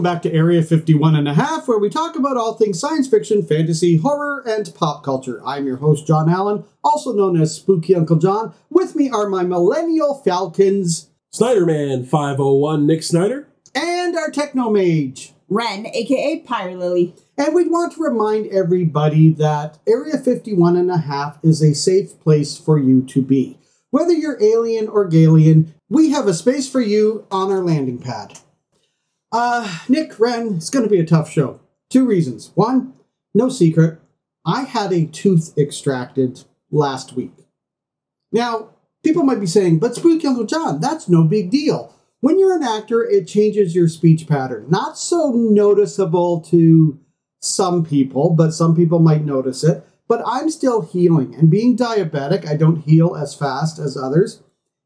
welcome back to Area 51 and a half, where we talk about all things science fiction, fantasy, horror, and pop culture. I'm your host, John Allen, also known as Spooky Uncle John. With me are my Millennial Falcons Snyderman 501, Nick Snyder. and our Techno Mage. Ren, aka Pyre Lily. And we want to remind everybody that Area 51 and a half is a safe place for you to be. Whether you're alien or Gaylien, we have a space for you on our landing pad. Uh, Nick, Ren, it's going to be a tough show. Two reasons. One, no secret, I had a tooth extracted last week. Now, people might be saying, but Spooky Uncle John, that's no big deal. When you're an actor, it changes your speech pattern. Not so noticeable to some people, but some people might notice it. But I'm still healing, and being diabetic, I don't heal as fast as others.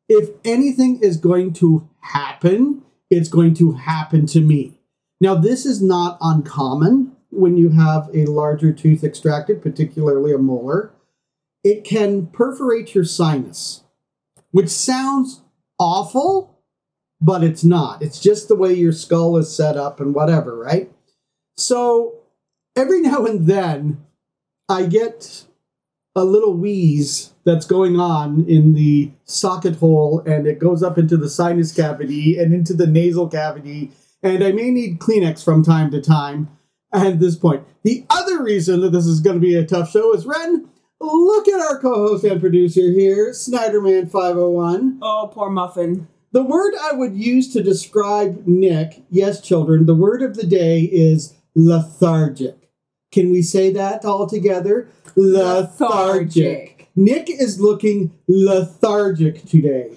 If anything is going to happen, it's going to happen to me. Now, this is not uncommon when you have a larger tooth extracted, particularly a molar. It can perforate your sinus, which sounds awful, but it's not. It's just the way your skull is set up and whatever, right? So every now and then, I get a little wheeze that's going on in the socket hole and it goes up into the sinus cavity and into the nasal cavity. And i may need kleenex from time to time at this point. The other reason that this is going to be a tough show is ren look at our co-host and producer here snyderman 501 Oh, poor Muffin. the word i would use to describe nick yes children the word of the day is lethargic. Can we say that all together lethargic. Nick is looking lethargic today.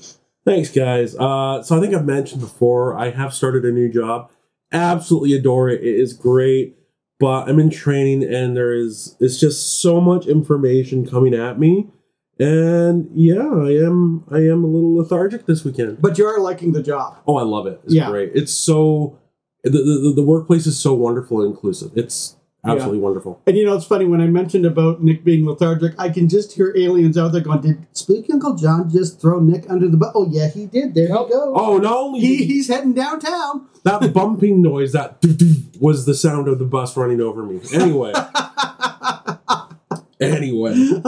Thanks, guys. Uh, so I think I've mentioned before, I have started a new job. Absolutely adore it. It is great, but I'm in training and there is it's just so much information coming at me. And yeah, I am I am a little lethargic this weekend. But you are liking the job. Oh, I love it. It's Yeah. great. It's so the, the the workplace is so wonderful and inclusive. It's absolutely wonderful. And you know, it's funny when I mentioned about Nick being lethargic, I can just hear aliens out there going, Did Spooky Uncle John just throw Nick under the bus? Oh, yeah, he did. There you go. Oh, no, He, he's heading downtown. that bumping noise, that was the sound of the bus running over me. Anyway. anyway.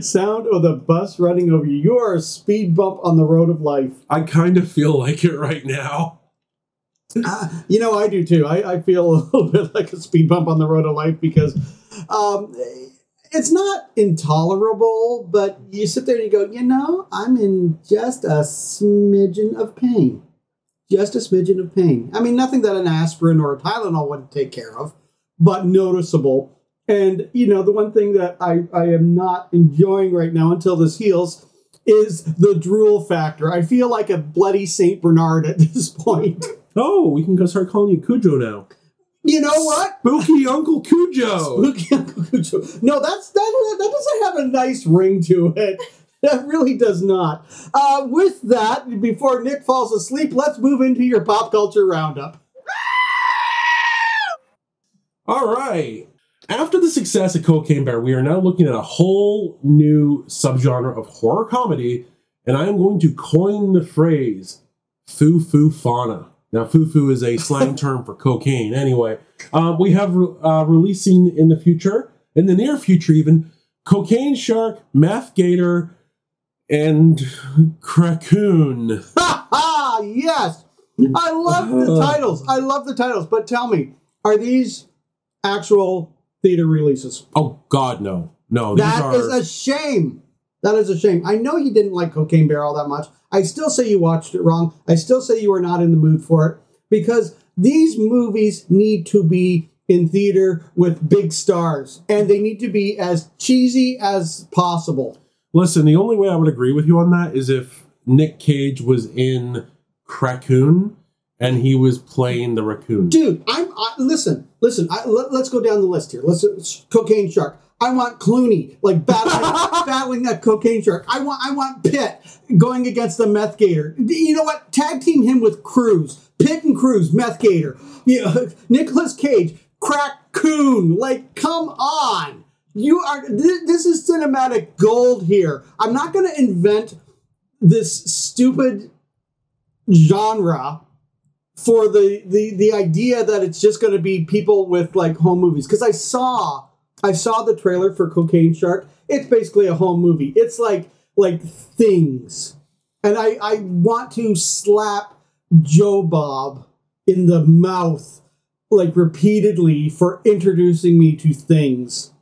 Sound of the bus running over you. You are a speed bump on the road of life. I kind of feel like it right now. Uh, you know, I do too. I, I feel a little bit like a speed bump on the road of life because um, it's not intolerable, but you sit there and you go, you know, I'm in just a smidgen of pain. Just a smidgen of pain. I mean, nothing that an aspirin or a Tylenol wouldn't take care of, but noticeable. And, you know, the one thing that I, I am not enjoying right now until this heals is the drool factor. I feel like a bloody St. Bernard at this point. Oh, we can go start calling you Cujo now. You know what? Spooky Uncle Cujo. Spooky Uncle Cujo. No, that's that. That doesn't have a nice ring to it. That really does not. Uh, with that, before Nick falls asleep, let's move into your pop culture roundup. All right. After the success of Cocaine Bear, we are now looking at a whole new subgenre of horror comedy, and I am going to coin the phrase foo foo fauna. Now, foo is a slang term for cocaine. Anyway, um, we have uh, releasing in the future, in the near future even, Cocaine Shark, Meth Gator, and Krakoon. Ha ha! Yes, I love the Uh. titles. I love the titles. But tell me, are these actual theater releases? Oh, God, no. No, these That are. is a shame. That is a shame. I know you didn't like Cocaine Bear all that much. I still say you watched it wrong. I still say you were not in the mood for it because these movies need to be in theater with big stars and they need to be as cheesy as possible. Listen, the only way I would agree with you on that is if Nick Cage was in Krakoon and he was playing the raccoon. Dude, I'm I, listen, listen. I, let, us go down the list here. Let's uh, Cocaine Shark. I want Clooney like battling, battling that cocaine shark. I want I want Pitt going against the meth gator. You know what? Tag team him with Cruz. Pitt and Cruz, meth gator. You know, Nicolas Cage, Krakoon. Like, come on. You are this, this is cinematic gold here. I'm not going to invent this stupid genre for the the the idea that it's just going to be people with like home movies because I saw I saw the trailer for Cocaine Shark. It's basically a home movie. It's like like things, and I I want to slap Joe Bob in the mouth like repeatedly for introducing me to things.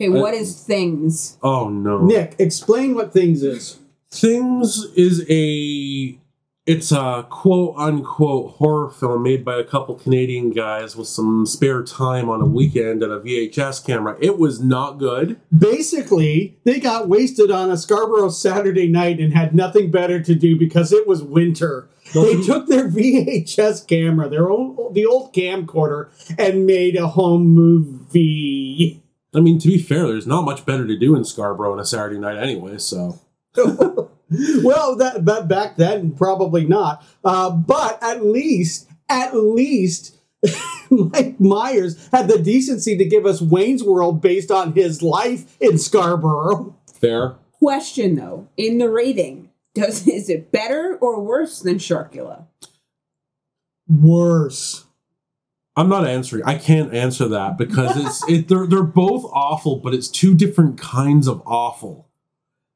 Okay, what uh, is things? Oh no. Nick, explain what things is. Things is a it's a quote unquote horror film made by a couple Canadian guys with some spare time on a weekend and a VHS camera. It was not good. Basically, they got wasted on a Scarborough Saturday night and had nothing better to do because it was winter. They took their VHS camera, their old the old camcorder, and made a home movie. I mean, to be fair, there's not much better to do in Scarborough on a Saturday night anyway, so well, that but back then probably not. Uh, but at least, at least. Mike Myers had the decency to give us Wayne's World based on his life in Scarborough. fair. Question though, in the rating, does is it better or worse than Sharkula? Worse. I'm not answering. I can't answer that because it's it they're they're both awful, but it's two different kinds of awful.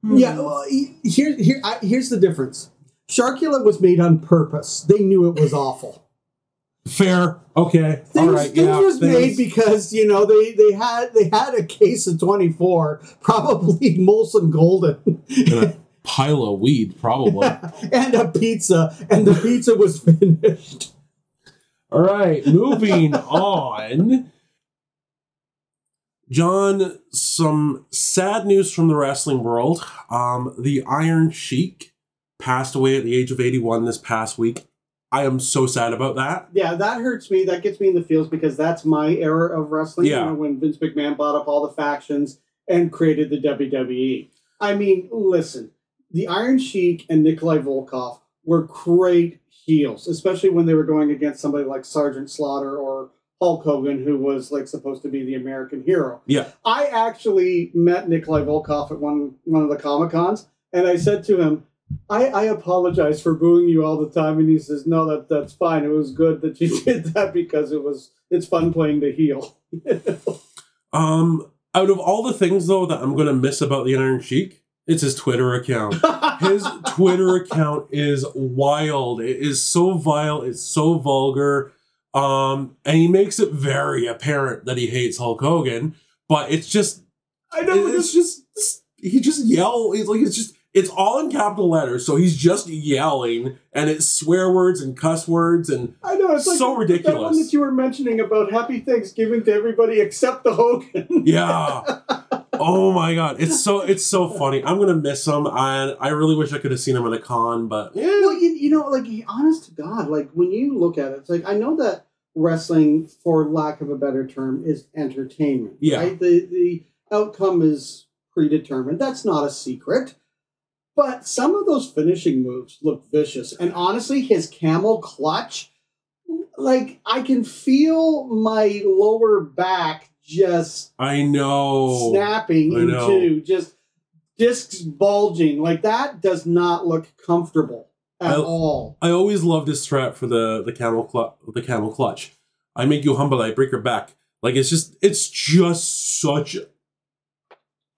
Hmm. Yeah, well, he- here, here, I, here's the difference. Sharkula was made on purpose. They knew it was awful. Fair. Okay. Things, All right. things yeah. was made because you know they they had they had a case of twenty four, probably Molson Golden, and a pile of weed, probably. and a pizza, and the pizza was finished. All right, moving on. John, some sad news from the wrestling world. Um, the Iron Sheik passed away at the age of 81 this past week. I am so sad about that. Yeah, that hurts me. That gets me in the feels because that's my era of wrestling. Yeah. You know, when Vince McMahon bought up all the factions and created the WWE. I mean, listen, the Iron Sheik and Nikolai Volkov were great heels, especially when they were going against somebody like Sergeant Slaughter or Hulk Hogan, who was like supposed to be the American hero. Yeah. I actually met Nikolai Volkov at one one of the Comic Cons, and I said to him, I, I apologize for booing you all the time. And he says, No, that that's fine. It was good that you did that because it was it's fun playing the heel. Um, out of all the things though that I'm gonna miss about the Iron Sheik, it's his Twitter account. his Twitter account is wild. It is so vile. It's so vulgar. Um, and he makes it very apparent that he hates Hulk Hogan. But it's just, I know it's just, he just yell. It's like it's just, it's all in capital letters. So he's just yelling, and it's swear words and cuss words, and I know it's like ridiculous. That one that you were mentioning about Happy Thanksgiving to everybody except the Hogan. yeah. Oh my god, it's so it's so funny. I'm gonna miss him, and I really wish I could have seen him at a con, but yeah. Well, you, you know, like honest to God, like when you look at it, it's like I know that wrestling, for lack of a better term, is entertainment. Yeah. Right? The the outcome is predetermined. That's not a secret. But some of those finishing moves look vicious. And honestly, his camel clutch, like I can feel my lower back just I know. snapping I know. into just discs bulging. Like that does not look comfortable at I- all. I always love this threat for the the camel clu- the camel clutch. I make you humble, I break your back. Like it's just it's just such a,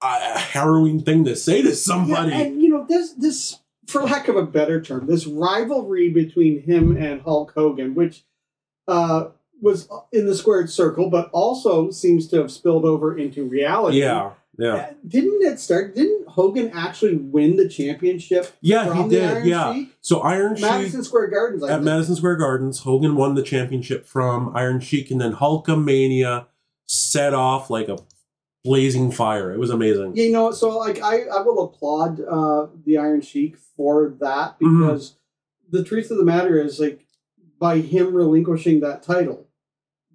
a harrowing thing to say to somebody. Yeah, and you know this this for lack of a better term, this rivalry between him and Hulk Hogan, which uh, was in the squared circle, but also seems to have spilled over into reality. yeah, yeah, Didn't it start? Didn't Hogan actually win the championship yeah. from He the did. Iron yeah. Sheik? So Iron Sheik Madison Square Gardens. I at think. Madison Square Gardens, Hogan won the championship from Iron Sheik, and then Hulkamania set off like a blazing fire. It was amazing. you know, so like I, I will applaud uh, the Iron Sheik for that Mhm. because the truth of the matter is like by him relinquishing that title,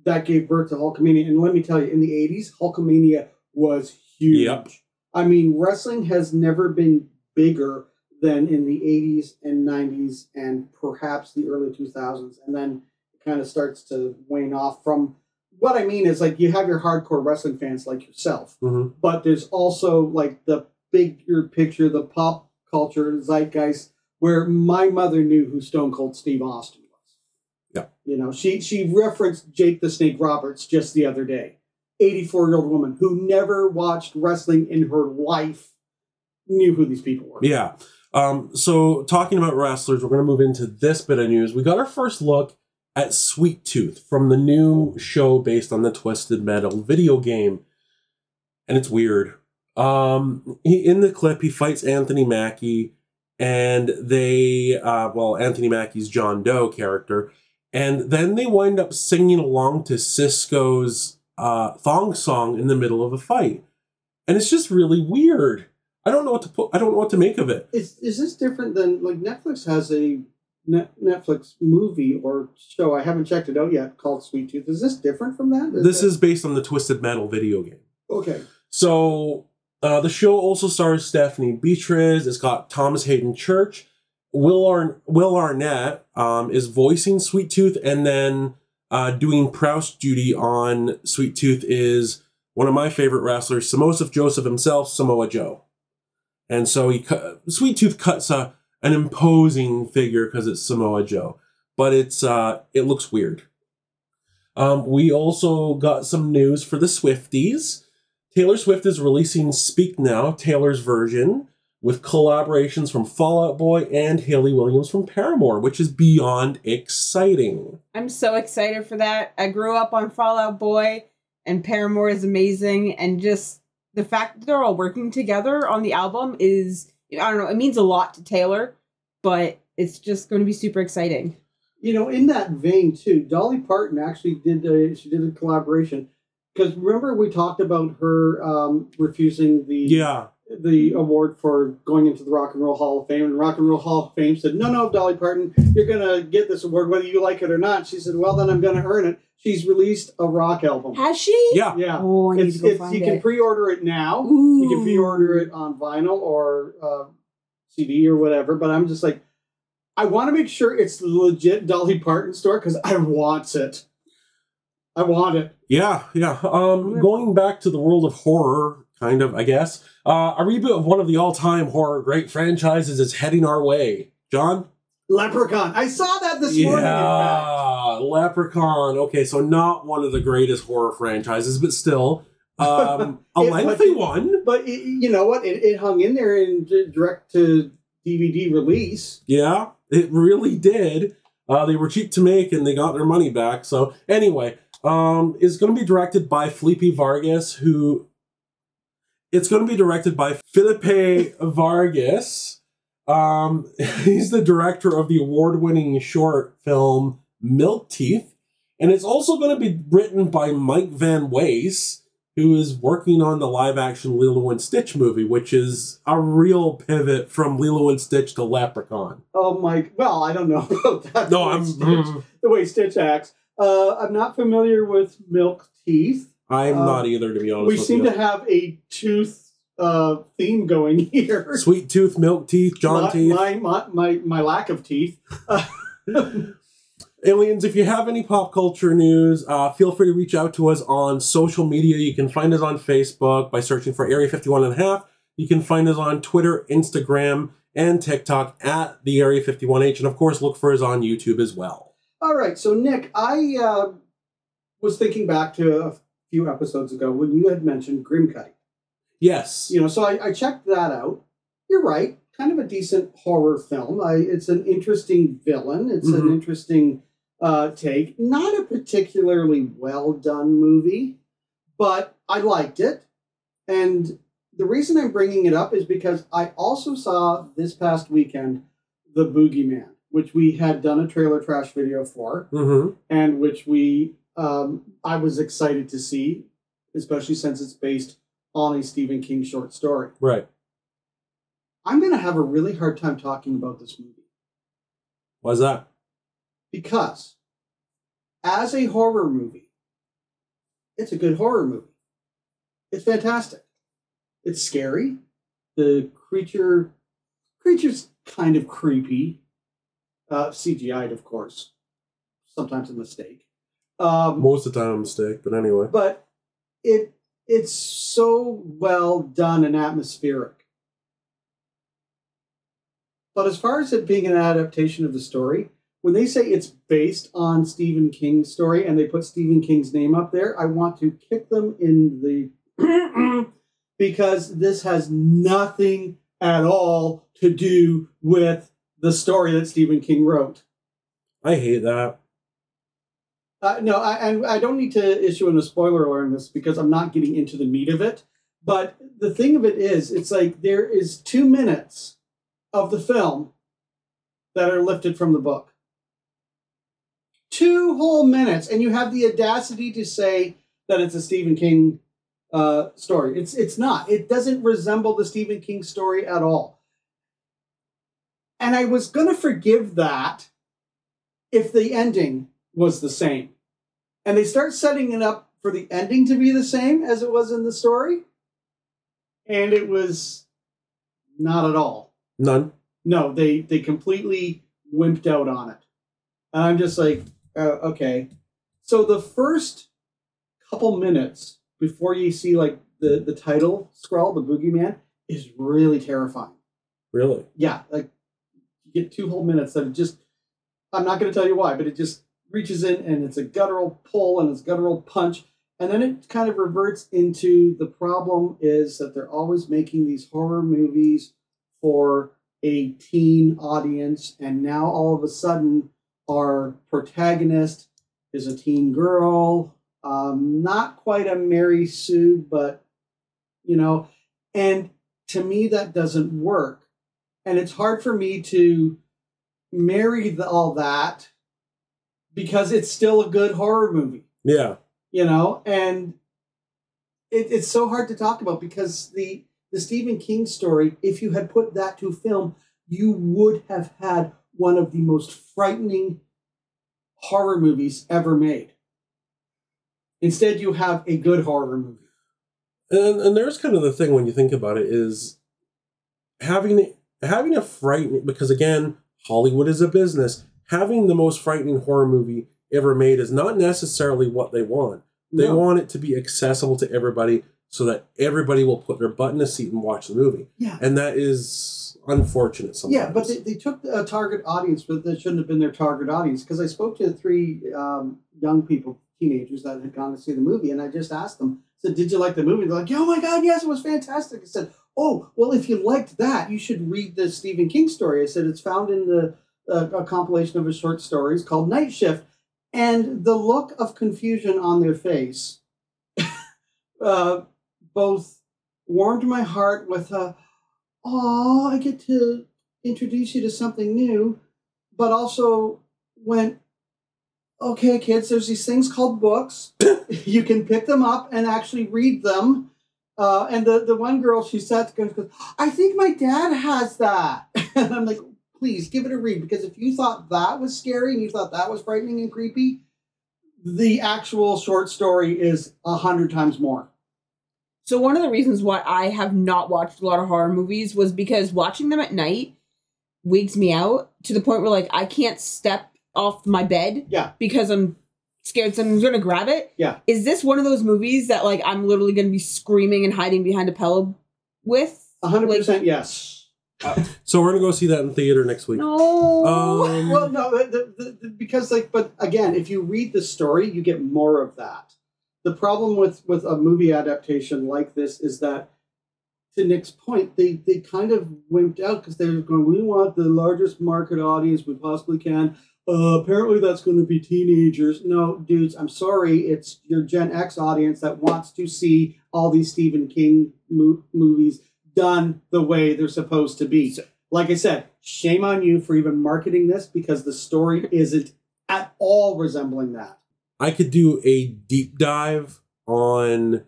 that gave birth to Hulkamania. And let me tell you, in the '80s, Hulkamania was huge. Yep. I mean, wrestling has never been bigger than in the '80s and '90s and perhaps the early 2000s, and then it kind of starts to wane off from. What I mean is, like, you have your hardcore wrestling fans like yourself, hmm but there's also like the bigger picture, the pop culture zeitgeist, where my mother knew who Stone Cold Steve Austin. Yeah. You know, she she referenced Jake the Snake Roberts just the other day. 84 year old woman who never watched wrestling in her life knew who these people were. Yeah. Um, so talking about wrestlers, we're going to move into this bit of news. We got our first look at Sweet Tooth from the new show based on the Twisted Metal video game, and it's weird. Um, he, in the clip, he fights Anthony Mackie, and they, uh, well, Anthony Mackie's John Doe character, and then they wind up singing along to Sisqó's uh, thong song in the middle of a fight, and it's just really weird. I don't know what to put. I don't know what to make of it. Is is this different than like Netflix has a Net, Netflix movie or show? I haven't checked it out yet. Called Sweet Tooth. Is this different from that? This that- is based on the Twisted Metal video game. okay. So uh, the show also stars Stephanie Beatriz. It's got Thomas Haden Church. Will Arn- Will Arnett um, is voicing Sweet Tooth, and then uh, doing Proust duty on Sweet Tooth is one of my favorite wrestlers, Samosif Joseph himself, Samoa Joe. And so he cut, Sweet Tooth cuts a an imposing figure because it's Samoa Joe, but it's uh, it looks weird. Um, we also got some news for the Swifties. Taylor Swift is releasing Speak Now, Taylor's version, with collaborations from Fall Out Boy and Hayley Williams from Paramore, which is beyond exciting. I'm so excited for that. I grew up on Fall Out Boy, and Paramore is amazing, and just the fact that they're all working together on the album is I don't know, it means a lot to Taylor, but it's just going to be super exciting. You know, in that vein too, Dolly Parton actually did a she did a collaboration because remember we talked about her um, refusing the Yeah, the award for going into the Rock and Roll Hall of Fame, and Rock and Roll Hall of Fame said, "No, no, Dolly Parton, you're gonna get this award whether you like it or not." She said, "Well, then I'm gonna earn it." She's released a rock album. Has she? yeah. Yeah, Oh, I need it's, to go it's, find you can pre-order it now. Ooh. You can pre-order it on vinyl or uh, CD or whatever. But I'm just like, I want to make sure it's the legit Dolly Parton store because I want it. I want it. Yeah, yeah. Um, going back to the world of horror, kind of, I guess. Uh, a reboot of one of the all-time horror great franchises is heading our way. John? Leprechaun. I saw that this morning. Yeah, Leprechaun. Okay, so not one of the greatest horror franchises, but still um, a It- lengthy but- one. But it, you know what? It, it hung in there in direct to DVD release. Yeah, it really did. Uh, they were cheap to make, and they got their money back. So anyway, um, it's going to be directed by Felipe Vargas, who it's going to be directed by Felipe Vargas. Um, he's the director of the award-winning short film Milk Teeth, and it's also going to be written by Mike Van Waes, who is working on the live-action Lilo and Stitch movie, which is a real pivot from Lilo and Stitch to Leprechaun. Oh my! Well, I don't know about that. No, the I'm Stitch, the way Stitch acts. Uh, I'm not familiar with Milk Teeth. I'm Uh, not either, to be honest. We seem you. to have a tooth uh, theme going here. Sweet tooth, milk teeth, John my, teeth. My, my my my lack of teeth. Aliens, if you have any pop culture news, uh, feel free to reach out to us on social media. You can find us on Facebook by searching for Area 51 and a half. You can find us on Twitter, Instagram, and TikTok at the Area 51H. And of course, look for us on YouTube as well. All right, so Nick, I uh, was thinking back to a few episodes ago when you had mentioned Grimcutty. Yes. You know, so I, I checked that out. You're right, kind of a decent horror film. I, it's an interesting villain. It's an Mhm. interesting uh, take. Not a particularly well done movie, but I liked it. And the reason I'm bringing it up is because I also saw this past weekend The Boogeyman, which we had done a trailer trash video for Mm-hmm. and which we um, I was excited to see, especially since it's based on a Stephen King short story. Right. I'm going to have a really hard time talking about this movie Why's that? because, as a horror movie, it's a good horror movie. It's fantastic. It's scary. The creature, creature's kind of creepy. Uh, CGI'd, of course. Sometimes a mistake. Um, Most of the time, a mistake, but anyway. but it it's so well done and atmospheric. But as far as it being an adaptation of the story, when they say it's based on Stephen King's story and they put Stephen King's name up there, I want to kick them in the because this has nothing at all to do with the story that Stephen King wrote. I hate that. Uh, no, I, and I don't need to issue a spoiler alert on this because I'm not getting into the meat of it. But the thing of it is, it's like there is two minutes of the film that are lifted from the book. Two whole minutes, and you have the audacity to say that it's a Stephen King uh, story. It's it's not. It doesn't resemble the Stephen King story at all. And I was gonna forgive that if the ending was the same. And they start setting it up for the ending to be the same as it was in the story. And it was not at all. None. No, they they completely wimped out on it. And I'm just like, uh, okay. So the first couple minutes before you see like the the title scroll, the boogeyman, is really terrifying. Really? Yeah, like you get two whole minutes of just I'm not going to tell you why, but it just reaches in and it's a guttural pull and it's guttural punch. And then it kind of reverts into the problem is that they're always making these horror movies for a teen audience. And now all of a sudden, our protagonist is a teen girl. Um, not quite a Mary Sue, but, you know, and to me, that doesn't work. And it's hard for me to marry the, all that because it's still a good horror movie, Yeah. you know, and it, it's so hard to talk about because the the Stephen King story, if you had put that to film, you would have had one of the most frightening horror movies ever made. Instead, you have a good horror movie. And and there's kind of the thing when you think about it is having having a frightening because again, Hollywood is a business. Having the most frightening horror movie ever made is not necessarily what they want. They No. want it to be accessible to everybody so that everybody will put their butt in a seat and watch the movie. Yeah. And that is unfortunate sometimes. Yeah, but they, they took a target audience, but that shouldn't have been their target audience. Because I spoke to three um, young people, teenagers that had gone to see the movie, and I just asked them, said, "Did you like the movie?" They're like, "Oh my god, yes, it was fantastic." I said, "Oh, well, if you liked that, you should read the Stephen King story." I said, "It's found in the uh, a compilation of his short stories called Night Shift," and the look of confusion on their face, uh, both warmed my heart with a oh, I get to introduce you to something new, but also went, okay, kids, there's these things called books. you can pick them up and actually read them. Uh, and the, the one girl, she sat and goes, I think my dad has that. and I'm like, please give it a read because if you thought that was scary and you thought that was frightening and creepy, the actual short story is a hundred times more. So one of the reasons why I have not watched a lot of horror movies was because watching them at night wigs me out to the point where like I can't step off my bed Yeah. because I'm scared someone's gonna grab it. Yeah. Is this one of those movies that like I'm literally gonna be screaming and hiding behind a pillow with? A hundred Like- percent yes. So we're gonna go see that in theater next week. No. Um, well, no, the, the, the, because like, but again, if you read the story, you get more of that. The problem with with a movie adaptation like this is that, to Nick's point, they they kind of wimped out because they were going, we want the largest market audience we possibly can. Uh, apparently, that's going to be teenagers. No, dudes, I'm sorry, it's your Gen X audience that wants to see all these Stephen King mo- movies done the way they're supposed to be. Like I said, shame on you for even marketing this because the story isn't at all resembling that. I could do a deep dive on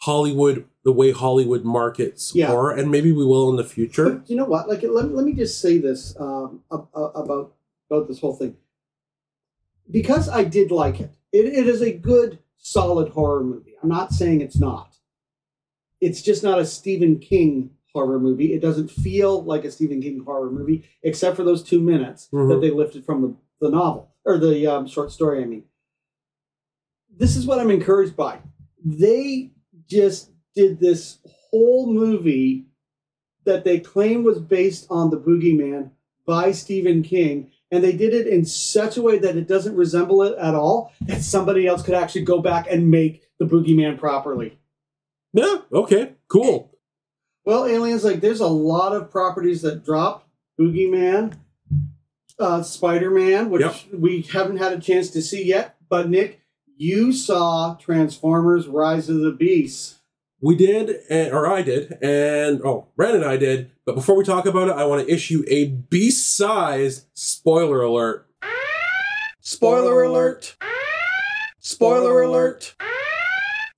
Hollywood, the way Hollywood markets Yeah. horror, and maybe we will in the future. But you know what? Like, let, let me just say this um, ab- about about this whole thing. Because I did like it. it, it is a good, solid horror movie. I'm not saying it's not. It's just not a Stephen King horror movie. It doesn't feel like a Stephen King horror movie, except for those two minutes that Mhm. they lifted from the, the novel or the um, short story. I mean, this is what I'm encouraged by. They just did this whole movie that they claim was based on the Boogeyman by Stephen King, and they did it in such a way that it doesn't resemble it at all, that somebody else could actually go back and make the Boogeyman properly. Yeah. Okay. Cool. Well, aliens, like there's a lot of properties that dropped. Boogeyman, uh, Spider Man, which Yep. we haven't had a chance to see yet. But Nick, you saw Transformers: Rise of the Beasts. We did, and, or I did, and oh, Brandon and I did. But before we talk about it, I want to issue a beast-sized spoiler alert. Spoiler alert! Spoiler alert!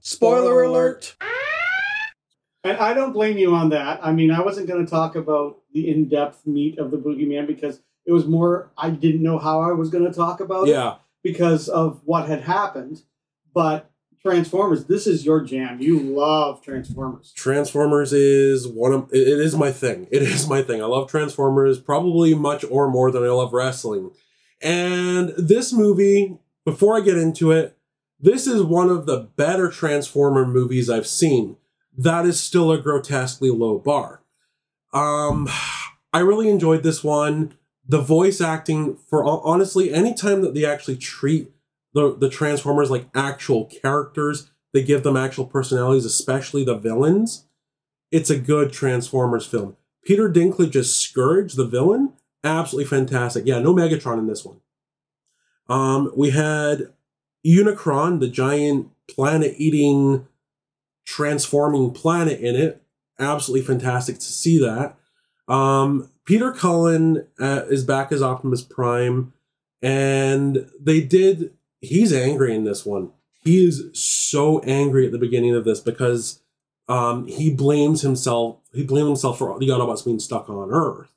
Spoiler alert! And I don't blame you on that. I mean, I wasn't going to talk about the in-depth meat of the Boogeyman because it was more I didn't know how I was going to talk about it. Yeah, because of what had happened. But Transformers, this is your jam. You love Transformers. Transformers is one of it it is my thing. It is my thing. I love Transformers probably much or more than I love wrestling. And this movie, before I get into it, this is one of the better Transformer movies I've seen. That is still a grotesquely low bar. Um I really enjoyed this one. The voice acting for honestly anytime that they actually treat the the Transformers like actual characters, they give them actual personalities, especially the villains. It's a good Transformers film. Peter Dinklage as Scourge, the villain, absolutely fantastic. Yeah, no Megatron in this one. Um, we had Unicron, the giant planet-eating, transforming planet in it. Absolutely fantastic to see that. Um, Peter Cullen uh, is back as Optimus Prime, and they did. He's angry in this one. He is so angry at the beginning of this because um, he blames himself. He blames himself for the Autobots being stuck on Earth.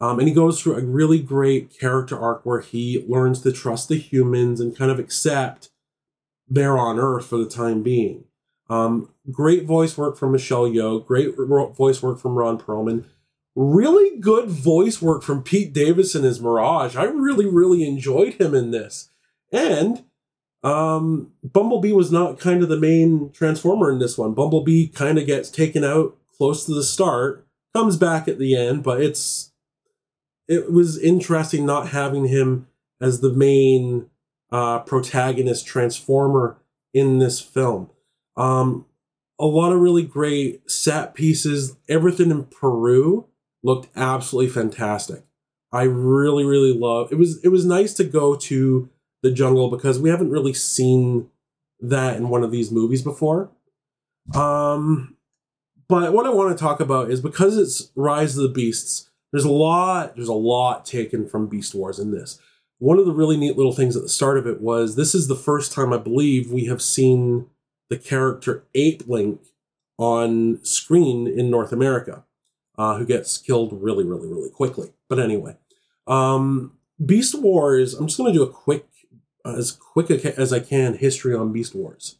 Um, and he goes through a really great character arc where he learns to trust the humans and kind of accept they're on Earth for the time being. Um, great voice work from Michelle Yeoh. Great voice work from Ron Perlman. Really good voice work from Pete Davidson as Mirage. I really, really enjoyed him in this. And um, Bumblebee was not kind of the main Transformer in this one. Bumblebee kind of gets taken out close to the start, comes back at the end, but it's it was interesting not having him as the main uh, protagonist Transformer in this film. Um, a lot of really great set pieces. Everything in Peru looked absolutely fantastic. I really, really love it. Was it was nice to go to the jungle because we haven't really seen that in one of these movies before. Um, but what I want to talk about is because it's Rise of the Beasts. There's a lot. There's a lot taken from Beast Wars in this. One of the really neat little things at the start of it was this is the first time I believe we have seen the character Apelinq on screen in North America, uh, who gets killed really, really, really quickly. But anyway, um, Beast Wars. I'm just going to do a quick, as quick as I can, history on Beast Wars.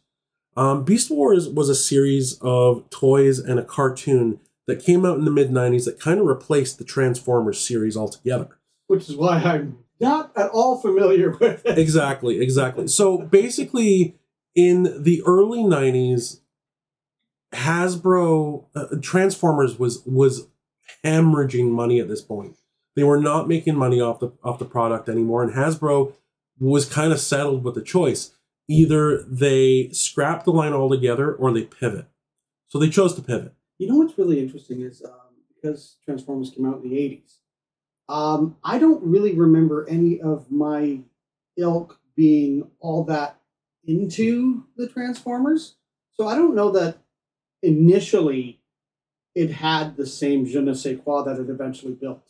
Um, Beast Wars was a series of toys and a cartoon that came out in the mid 90s that kind of replaced the Transformers series altogether. Which is why I'm not at all familiar with it. Exactly, exactly. So basically, in the early 90s, Hasbro uh, Transformers was was hemorrhaging money at this point. They were not making money off the off the product anymore, and Hasbro was kind of settled with the choice: either they scrap the line altogether or they pivot. So they chose to pivot. You know what's really interesting is um, because Transformers came out in the 80s, um, I don't really remember any of my ilk being all that into the Transformers. So I don't know that initially it had the same je ne sais quoi that it eventually built.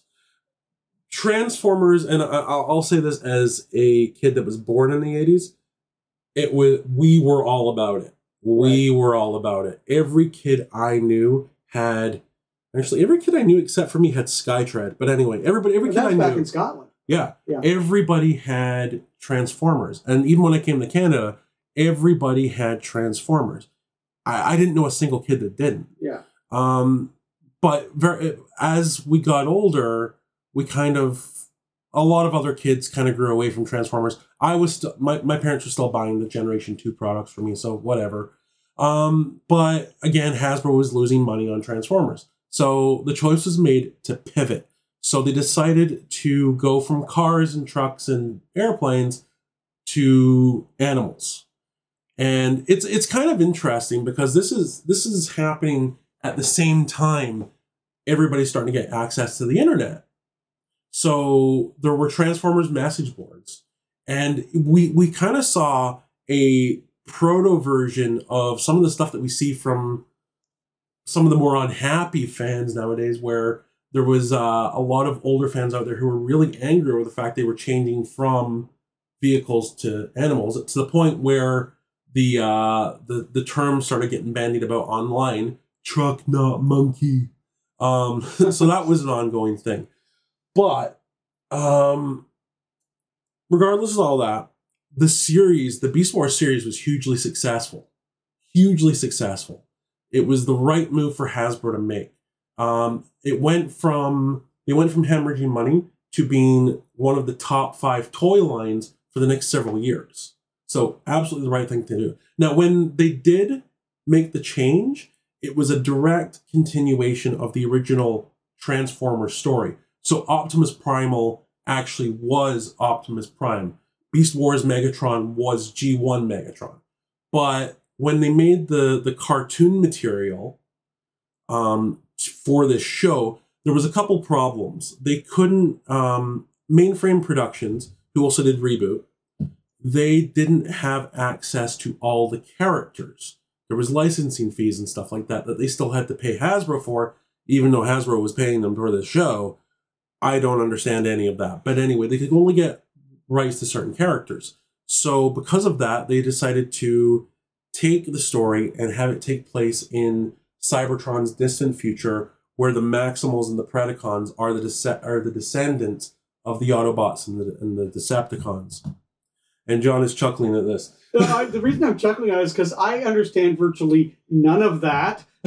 Transformers, and I'll say this as a kid that was born in the 80s, it was we were all about it. We were all about it. Every kid I knew had actually every kid I knew except for me had Skytread. But anyway, everybody every kid I knew in Scotland. yeah, Yeah. everybody had Transformers. And even when I came to Canada, everybody had Transformers. I, I didn't know a single kid that didn't. Yeah. Um, but very, as we got older, we kind of a lot of other kids kind of grew away from Transformers. I was still my, my parents were still buying the Generation 2 products for me, so whatever. Um, but again, Hasbro was losing money on Transformers. So the choice was made to pivot. So they decided to go from cars and trucks and airplanes to animals. And it's it's kind of interesting because this is this is happening at the same time everybody's starting to get access to the internet. So there were Transformers message boards. And we we kind of saw a proto version of some of the stuff that we see from some of the more unhappy fans nowadays where there was uh, a lot of older fans out there who were really angry over the fact they were changing from vehicles to animals to the point where the uh, the the term started getting bandied about online truck not monkey. Um, so that was an ongoing thing. But um, regardless of all that the series the beast wars series was hugely successful. Hugely successful. It was the right move for hasbro to make um, it went from they went from hemorrhaging money to being one of the top five toy lines for the next several years. So absolutely the right thing to do. Now, when they did make the change, it was a direct continuation of the original Transformer story. So Optimus Primal actually was Optimus Prime. Beast Wars Megatron was G1 Megatron. But when they made the the cartoon material um, for this show, there was a couple problems. They couldn't um, mainframe productions, who also did reboot. They didn't have access to all the characters. There was licensing fees and stuff like that that they still had to pay Hasbro for, even though Hasbro was paying them for this show. I don't understand any of that. But anyway, they could only get rights to certain characters. So because of that, they decided to take the story and have it take place in Cybertron's distant future, where the Maximals and the Predacons are the dese- are the descendants of the Autobots and the and the Decepticons. And John is chuckling at this. Uh, I, the reason I'm chuckling at it is because I understand virtually none of that.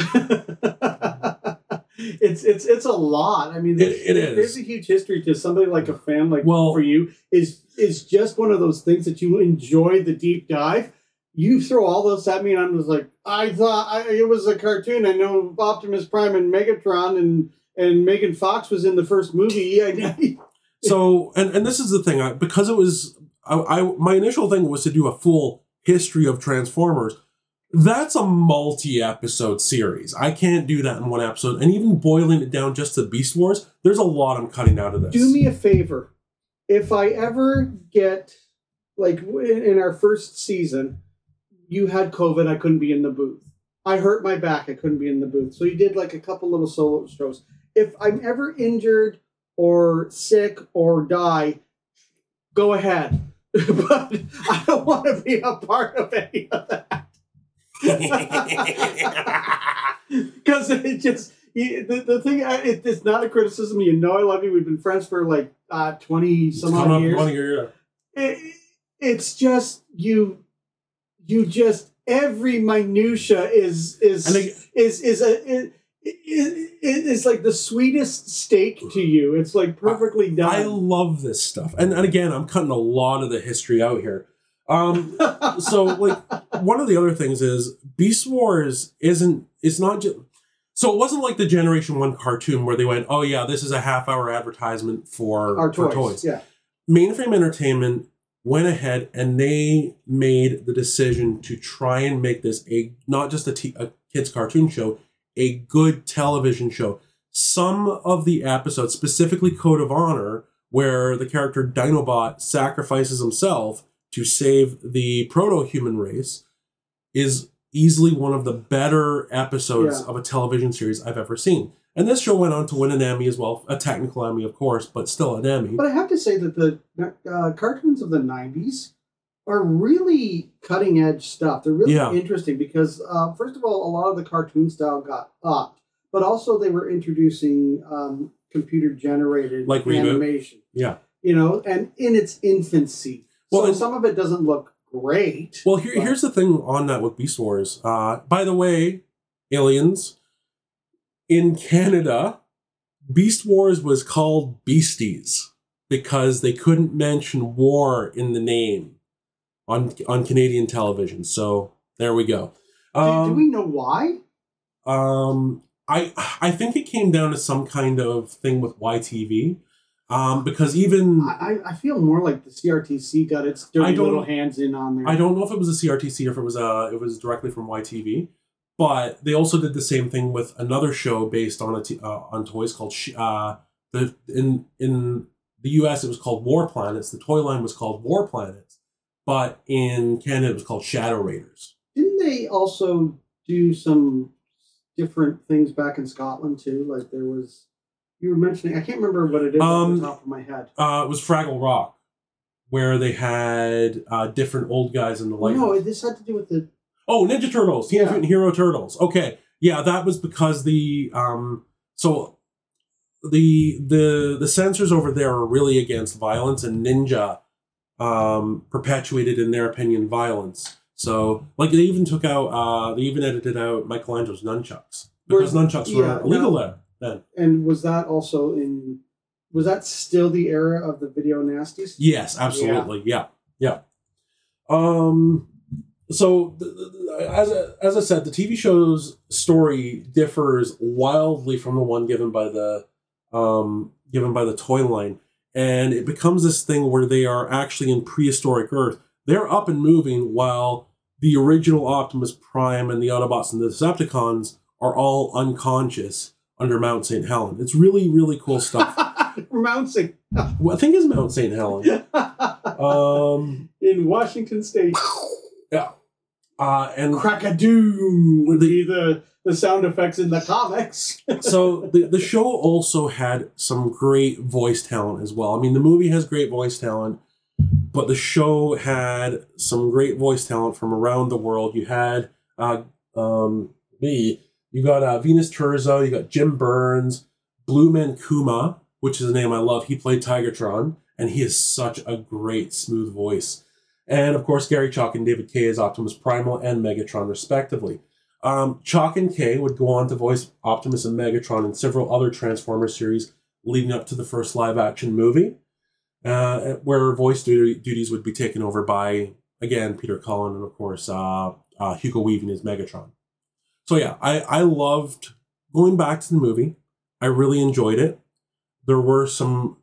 it's it's it's a lot. I mean, there's, It- it is. there's a huge history to somebody like a fan like Well- for you is is just one of those things that you enjoy the deep dive. You throw all those at me, and I'm just like, I thought I, it was a cartoon. I know Optimus Prime and Megatron and and Megan Fox was in the first movie. I, So and and this is the thing, I, because it was I, I my initial thing was to do a full history of Transformers. That's a multi-episode series. I can't do that in one episode. And even boiling it down just to Beast Wars, there's a lot I'm cutting out of this. do me a favor. If I ever get like in our first season, you had COVID, I couldn't be in the booth. I hurt my back, I couldn't be in the booth. So you did like a couple little solo shows. If I'm ever injured or sick or die, go ahead. but I don't want to be a part of any of that. Because it just you, the, the thing it, it's not a criticism. You know I love you. We've been friends for like uh, twenty some odd years. one year, yeah. It, it's just you you just every minutia is is And they- is is a it, it, it is like the sweetest steak to you. It's like perfectly done. I love this stuff. And, and again, I'm cutting a lot of the history out here. Um, so like one of the other things is Beast Wars isn't it's not just so it wasn't like the Generation One cartoon where they went, oh yeah, this is a half hour advertisement for, Our for toys, yeah. Mainframe Entertainment went ahead and they made the decision to try and make this a not just a, t- a kids cartoon show, a good television show. Some of the episodes, specifically Code of Honor, where the character Dinobot sacrifices himself to save the proto-human race, is easily one of the better episodes Yeah. of a television series I've ever seen. And this show went on to win an Emmy as well, a technical Emmy, of course, but still an Emmy. But I have to say that the uh, cartoons of the '90s are really cutting edge stuff. They're really Yeah. interesting because, uh, first of all, a lot of the cartoon style got upped, but also they were introducing um, computer generated Like animation. Yeah. you know, and in its infancy. Well, so some of it doesn't look great. Well, here, but- here's the thing on that with Beast Wars. Uh, by the way, aliens in Canada, Beast Wars was called Beasties because they couldn't mention war in the name on on Canadian television. So there we go. Do- Um, do, we know why? um, I I think it came down to some kind of thing with YTV, um, because even I, I- I feel more like the CRTC got its dirty little hands in on there. I don't know if it was a CRTC or if it was uh it was directly from YTV, but they also did the same thing with another show based on a t- uh, on toys called Sh- uh the in in the U.S. it was called War Planets. The toy line was called War Planets, but in Canada it was called Shadow Raiders. Didn't they also do some different things back in Scotland too? Like there was, you were mentioning, I can't remember what it is off Um, the top of my head. Uh, it was Fraggle Rock, where they had uh, different old guys in the light. no, this had to do with the. Oh, Ninja Turtles, Teenage Yeah. Mutant Hero Turtles. Okay, yeah, that was because the um, so the the the censors over there are really against violence, and Ninja um perpetuated, in their opinion, violence. So, like, they even took out, uh, they even edited out Michelangelo's nunchucks because Were- nunchucks were illegal now- there then. And was that also in? Was that still the era of the video nasties? Yes, absolutely. Yeah, yeah. Um, so as I, as I said, the TV show's story differs wildly from the one given by the um given by the toy line, and it becomes this thing where they are actually in prehistoric Earth. They're up and moving while the original Optimus Prime and the Autobots and the Decepticons are all unconscious under Mount St. Helen. It's really, really cool stuff. Renouncing well, I think it's Mount St. Helen. Um, in Washington State. Uh, and Crack-a-doom would be the the sound effects in the comics. so the, the show also had some great voice talent as well. I mean, the movie has great voice talent, but the show had some great voice talent from around the world. You had uh, um, me, you got uh, Venus Terzo, you got Jim Byrnes, Blue Man Kuma, which is a name I love. He played Tigatron, and he has such a great, smooth voice. And of course, Gary Chalk and David Kaye as Optimus Primal and Megatron, respectively. Um, Chalk and Kaye would go on to voice Optimus and Megatron in several other Transformers series leading up to the first live action movie, uh, where voice duty, duties would be taken over by, again, Peter Cullen and, of course, uh, uh, Hugo Weaving as Megatron. So, yeah, I, I loved going back to the movie. I really enjoyed it. There were some.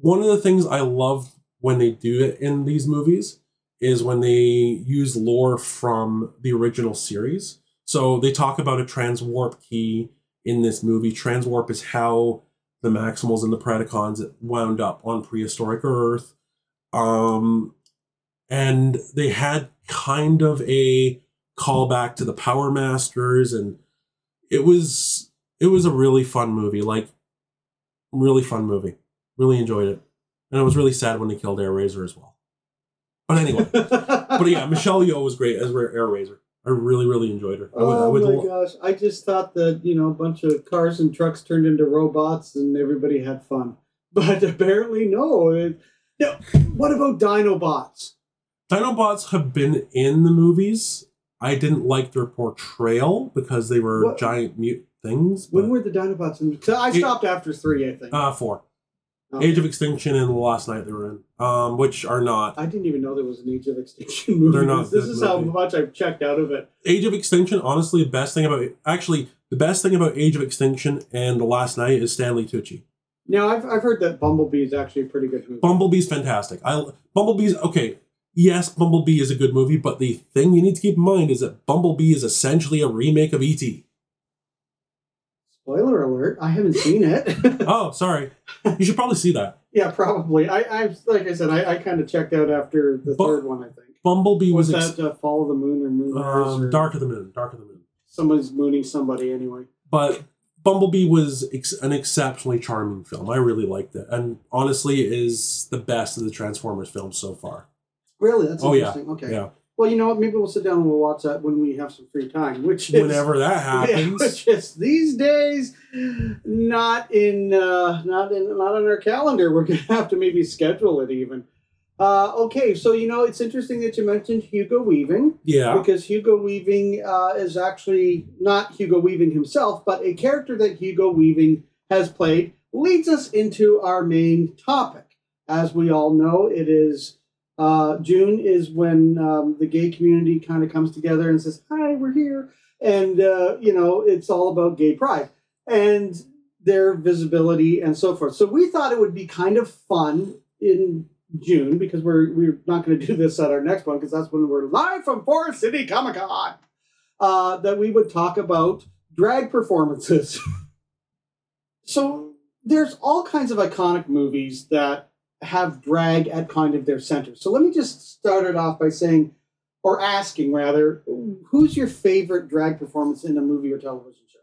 One of the things I love when they do it in these movies is when they use lore from the original series. So they talk about a transwarp key in this movie. Transwarp is how the Maximals and the Predacons wound up on prehistoric Earth. Um, and they had kind of a callback to the Power Masters, and it was it was a really fun movie. Like, really fun movie. Really enjoyed it, and I was really sad when they killed Airazor as well. But anyway, but yeah, Michelle Yeoh was great as Airazor. I really, really enjoyed her. I would, I Oh would my lo- gosh! I just thought that you know a bunch of cars and trucks turned into robots and everybody had fun, but apparently no. It, no. What about Dinobots? Dinobots have been in the movies. I didn't like their portrayal because they were What- giant mute things. When were the Dinobots? In, I It- stopped after three, I think. uh, four. Okay. Age of Extinction and The Last Knight they were in, um, which are not. I didn't even know there was an Age of Extinction movie. They're not this is how much I've checked out of it. Age of Extinction, honestly, the best thing about actually the best thing about Age of Extinction and The Last Knight is Stanley Tucci. Now I've, I've heard that Bumblebee is actually a pretty good movie. Bumblebee's fantastic. I Bumblebee's okay. Yes, Bumblebee is a good movie, but the thing you need to keep in mind is that Bumblebee is essentially a remake of E.T. Spoiler alert! I haven't seen it. Oh, sorry. You should probably see that. yeah, probably. I, I like I said, I, I kind of checked out after the Bu- third one. I think Bumblebee was was, ex- that uh, Fall of the Moon or Moon Rise um, or Dark of the Moon. Dark of the Moon. someone's mooning somebody anyway. But Bumblebee was ex- an exceptionally charming film. I really liked it, and honestly, it is the best of the Transformers films so far. Really, that's Oh, yeah. interesting. Okay. Yeah. Well, you know what? Maybe we'll sit down and we'll watch that when we have some free time. Which is Whenever that Yeah, happens, which is these days not in uh, not in not on our calendar. We're gonna have to maybe schedule it even. Uh, okay, so you know it's interesting that you mentioned Hugo Weaving yeah, because Hugo Weaving uh, is actually not Hugo Weaving himself, but a character that Hugo Weaving has played leads us into our main topic. As we all know, it is uh, June is when um, the gay community kind of comes together and says, "Hi, we're here." and uh, you know it's all about gay pride and their visibility and so forth. So we thought it would be kind of fun in June because we're we're not going to do this at our next one because that's when we're live from Forest City Comic Con. Uh, that we would talk about drag performances. so there's all kinds of iconic movies that have drag at kind of their center. So let me just start it off by saying, or asking rather, who's your favorite drag performance in a movie or television show?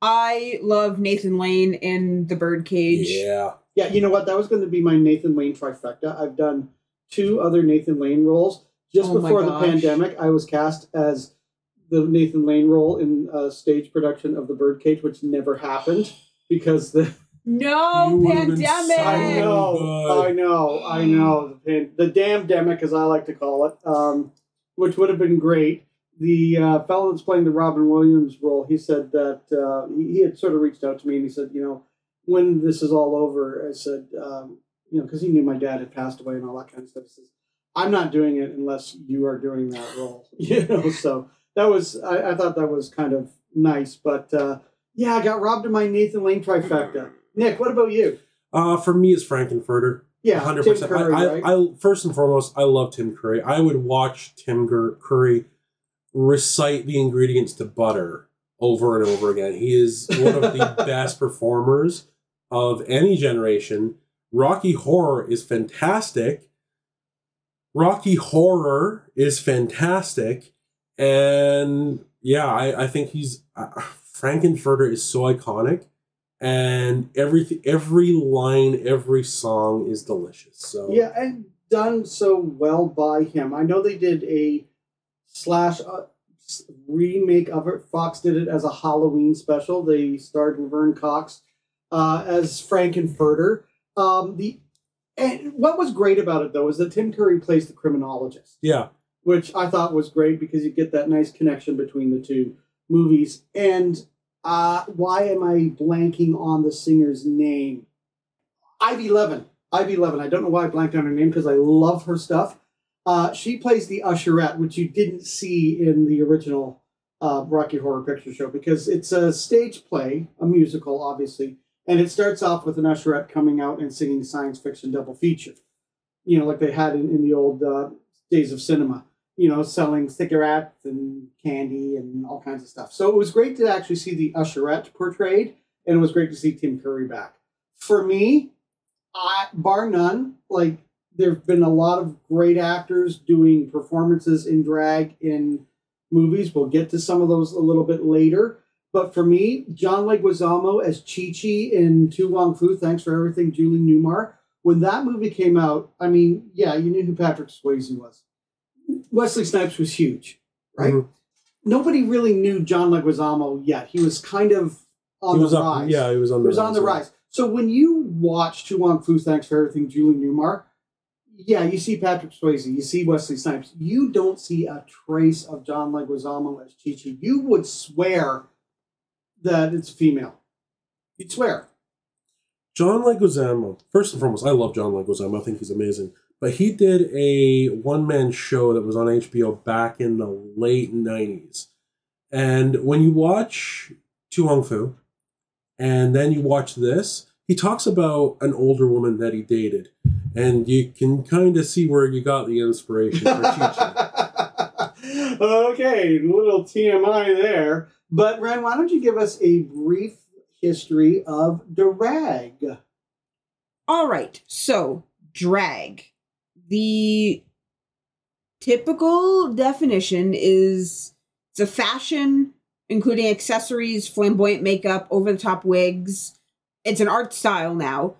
I love Nathan Lane in The Birdcage. Yeah. Yeah, you know what? That was going to be my Nathan Lane trifecta. I've done two other Nathan Lane roles. Just Oh before the pandemic, I was cast as the Nathan Lane role in a stage production of The Birdcage, which never happened because the No You pandemic. I know, good. I know, I know the pan- the damn demic, as I like to call it, um, which would have been great. The uh, fellow that's playing the Robin Williams role, he said that uh, he, he had sort of reached out to me and he said, you know, when this is all over, I said, um, you know, because he knew my dad had passed away and all that kind of stuff. He says, I'm not doing it unless you are doing that role, you know. So that was, I, I thought that was kind of nice, but uh, yeah, I got robbed of my Nathan Lane trifecta. Nick, what about you? Uh, for me, it's Frank-N-Furter. Yeah, hundred Tim percent. Curry, I, right? I, I first and foremost, I love Tim Curry. I would watch Tim Curry recite the ingredients to butter over and over again. He is one of the best performers of any generation. Rocky Horror is fantastic. Rocky Horror is fantastic, and yeah, I, I think he's uh, Frank-N-Furter is so iconic and every every line, every song is delicious. So Yeah, and done so well by him. I know they did a slash uh, remake of it. Fox did it as a Halloween special. They starred Laverne Cox uh, as Frank-N-Furter. Um, the and what was great about it though is that Tim Curry plays the criminologist, yeah, which I thought was great because you get that nice connection between the two movies. And uh, why am I blanking on the singer's name? Ivy Levan. Ivy Levan. I don't know why I blanked on her name because I love her stuff. Uh, she plays the usherette, which you didn't see in the original uh, Rocky Horror Picture Show because it's a stage play, a musical, obviously, and it starts off with an usherette coming out and singing science fiction double feature. You know, like they had in, in the old uh, days of cinema. You know, selling cigarettes and candy and all kinds of stuff. So it was great to actually see the usherette portrayed, and it was great to see Tim Curry back. For me, I, bar none, like there have been a lot of great actors doing performances in drag in movies. We'll get to some of those a little bit later. But for me, John Leguizamo as Chi Chi in To Wong Foo, Thanks for Everything, Julie Newmar. When that movie came out, I mean, yeah, you knew who Patrick Swayze was. Wesley Snipes was huge, right? Mhm. Nobody really knew John Leguizamo yet. He was kind of on he the up. rise. Yeah, he was on the was on the rise. So when you watch Wong Foo, Thanks for Everything, Julie Newmar, yeah, you see Patrick Swayze, you see Wesley Snipes. You don't see a trace of John Leguizamo as Chi Chi. You would swear that it's female. You'd swear. John Leguizamo. First and foremost, I love John Leguizamo. I think he's amazing. But he did a one man show that was on HBO back in the late '90s. And when you watch To Wong Foo, and then you watch this, he talks about an older woman that he dated, and you can kind of see where you got the inspiration for Chi Chi. okay, a little TMI there. But Ren, why don't you give us a brief history of drag? All right. So, drag. The typical definition is a fashion including accessories, flamboyant makeup, over the top wigs. It's an art style now.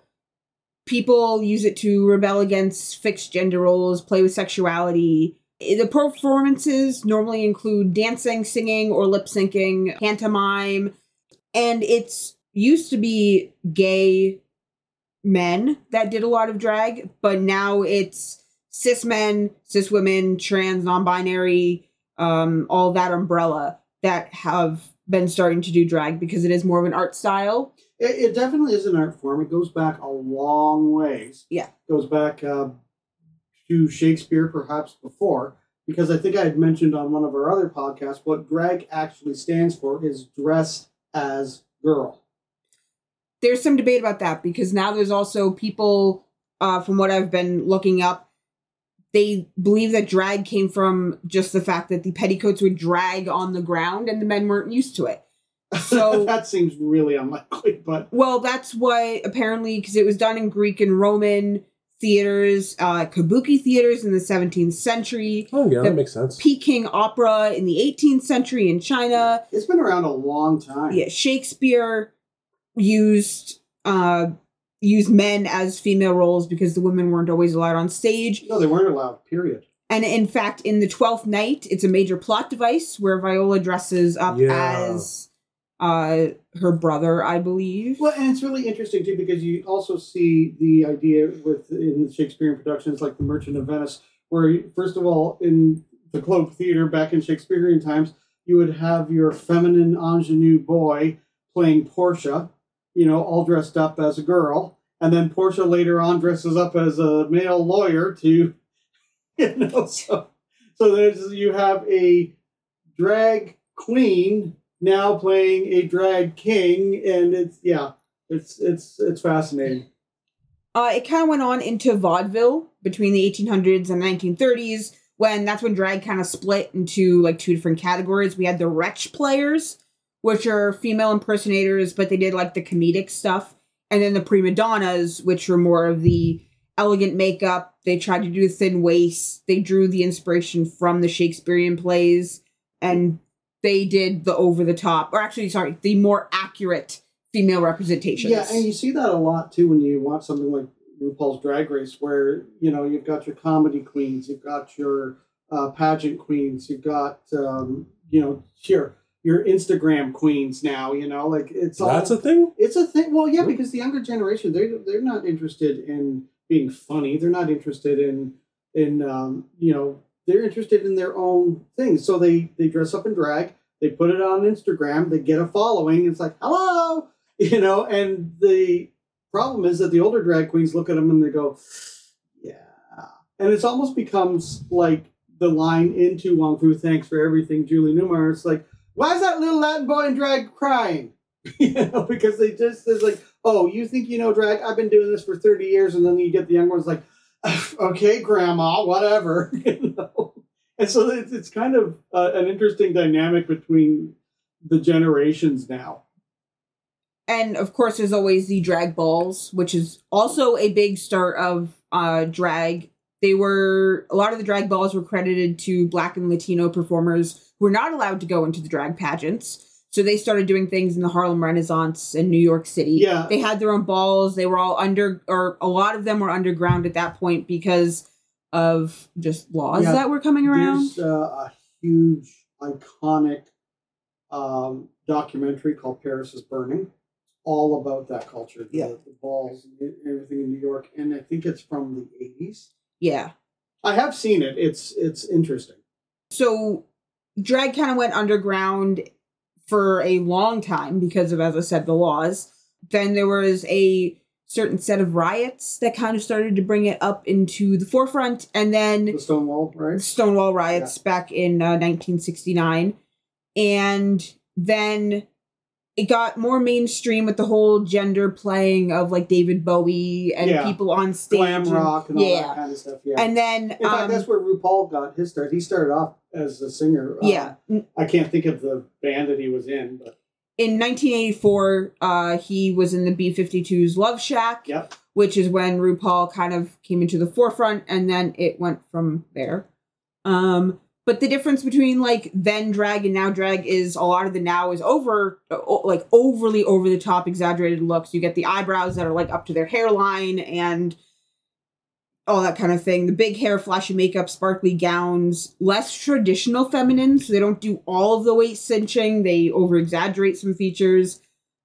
People use it to rebel against fixed gender roles, play with sexuality. Eh, the performances normally include dancing, singing, or lip syncing, pantomime, and it's used to be gay men that did a lot of drag, but now it's cis men, cis women, trans, non-binary, um, all that umbrella that have been starting to do drag because it is more of an art style. It, it definitely is an art form. It goes back a long ways. Yeah. goes back uh, to Shakespeare, perhaps before. because I think I had mentioned on one of our other podcasts what drag actually stands for is dress as girl. There's some debate about that because now there's also people, uh, from what I've been looking up, they believe that drag came from just the fact that the petticoats would drag on the ground and the men weren't used to it. So that seems really unlikely, but Well, that's what apparently because it was done in Greek and Roman theaters, uh, kabuki theaters in the 17th century, Oh yeah, that makes sense. Peking opera in the 18th century in China. it's been around a long time. Yeah, Shakespeare used uh, used men as female roles because the women weren't always allowed on stage. No, they weren't allowed. Period. And in fact, in the Twelfth Night, it's a major plot device where Viola dresses up Yeah. as uh, her brother, I believe. Well, and it's really interesting too because you also see the idea with in the Shakespearean productions like The Merchant of Venice, where first of all in the Globe Theater back in Shakespearean times, you would have your feminine ingenue boy playing Portia, you know, all dressed up as a girl, and then Portia later on dresses up as a male lawyer to, you know, so so there's you have a drag queen now playing a drag king, and it's yeah, it's it's it's fascinating. Uh, it kind of went on into vaudeville between the 1800s and 1930s when that's when drag kind of split into like two different categories. We had the wretch players, which are female impersonators, but they did like the comedic stuff, and then the prima donnas, which were more of the elegant makeup. They tried to do thin waists. They drew the inspiration from the Shakespearean plays, and they did the over the top, or actually, sorry, the more accurate female representations. Yeah, and you see that a lot too when you watch something like RuPaul's Drag Race, where you know you've got your comedy queens, you've got your uh, pageant queens, you've got um, you know your your Instagram queens now. You know, like it's all That's a thing. It's a thing. Well, yeah, because the younger generation they they're not interested in being funny. They're not interested in in um, you know they're interested in their own things. So they they dress up in drag. They put it on Instagram. They get a following. It's like hello, you know. And the problem is that the older drag queens look at them and they go, yeah. And it's almost becomes like the line into Wong Foo. Thanks for everything, Julie Newmar. It's like why is that little Latin boy in drag crying? you know, because they just it's like, oh, you think you know drag? I've been doing this for thirty years, and then you get the young ones like, okay, grandma, whatever, you know. And so it's, it's kind of uh, an interesting dynamic between the generations now. and of course there's always the drag balls which is also a big start of uh drag they were a lot of the drag balls were credited to black and latino performers who were not allowed to go into the drag pageants so they started doing things in the harlem renaissance in new york city Yeah. they had their own balls they were all under or a lot of them were underground at that point because of just laws Yeah, that were coming around There's uh, a huge, iconic um, documentary called Paris is Burning. All about that culture, the, Yeah. the balls, and everything in New York, and I think it's from the '80s. Yeah I have seen it. It's it's interesting. so drag kind of went underground for a long time because of as i said the laws then there was a certain set of riots that kind of started to bring it up into the forefront and then The Stonewall, right? stonewall riots back in uh, 1969 and then it got more mainstream with the whole gender playing of like david bowie and Yeah. people on stage Glam rock and all yeah. that kind of stuff. Yeah. and then in fact, um, that's where RuPaul got his start. He started off as a singer. Uh, yeah I can't think of the band that he was in, but in 1984, uh, he was in the B-52's Love Shack, yep. which is when RuPaul kind of came into the forefront, and then it went from there. Um, but the difference between like then drag and now drag is a lot of the now is over, like overly over the top, exaggerated looks. You get the eyebrows that are like up to their hairline and all that kind of thing. The big hair, flashy makeup, sparkly gowns, less traditional feminine, so they don't do all of the weight cinching. They over exaggerate some features.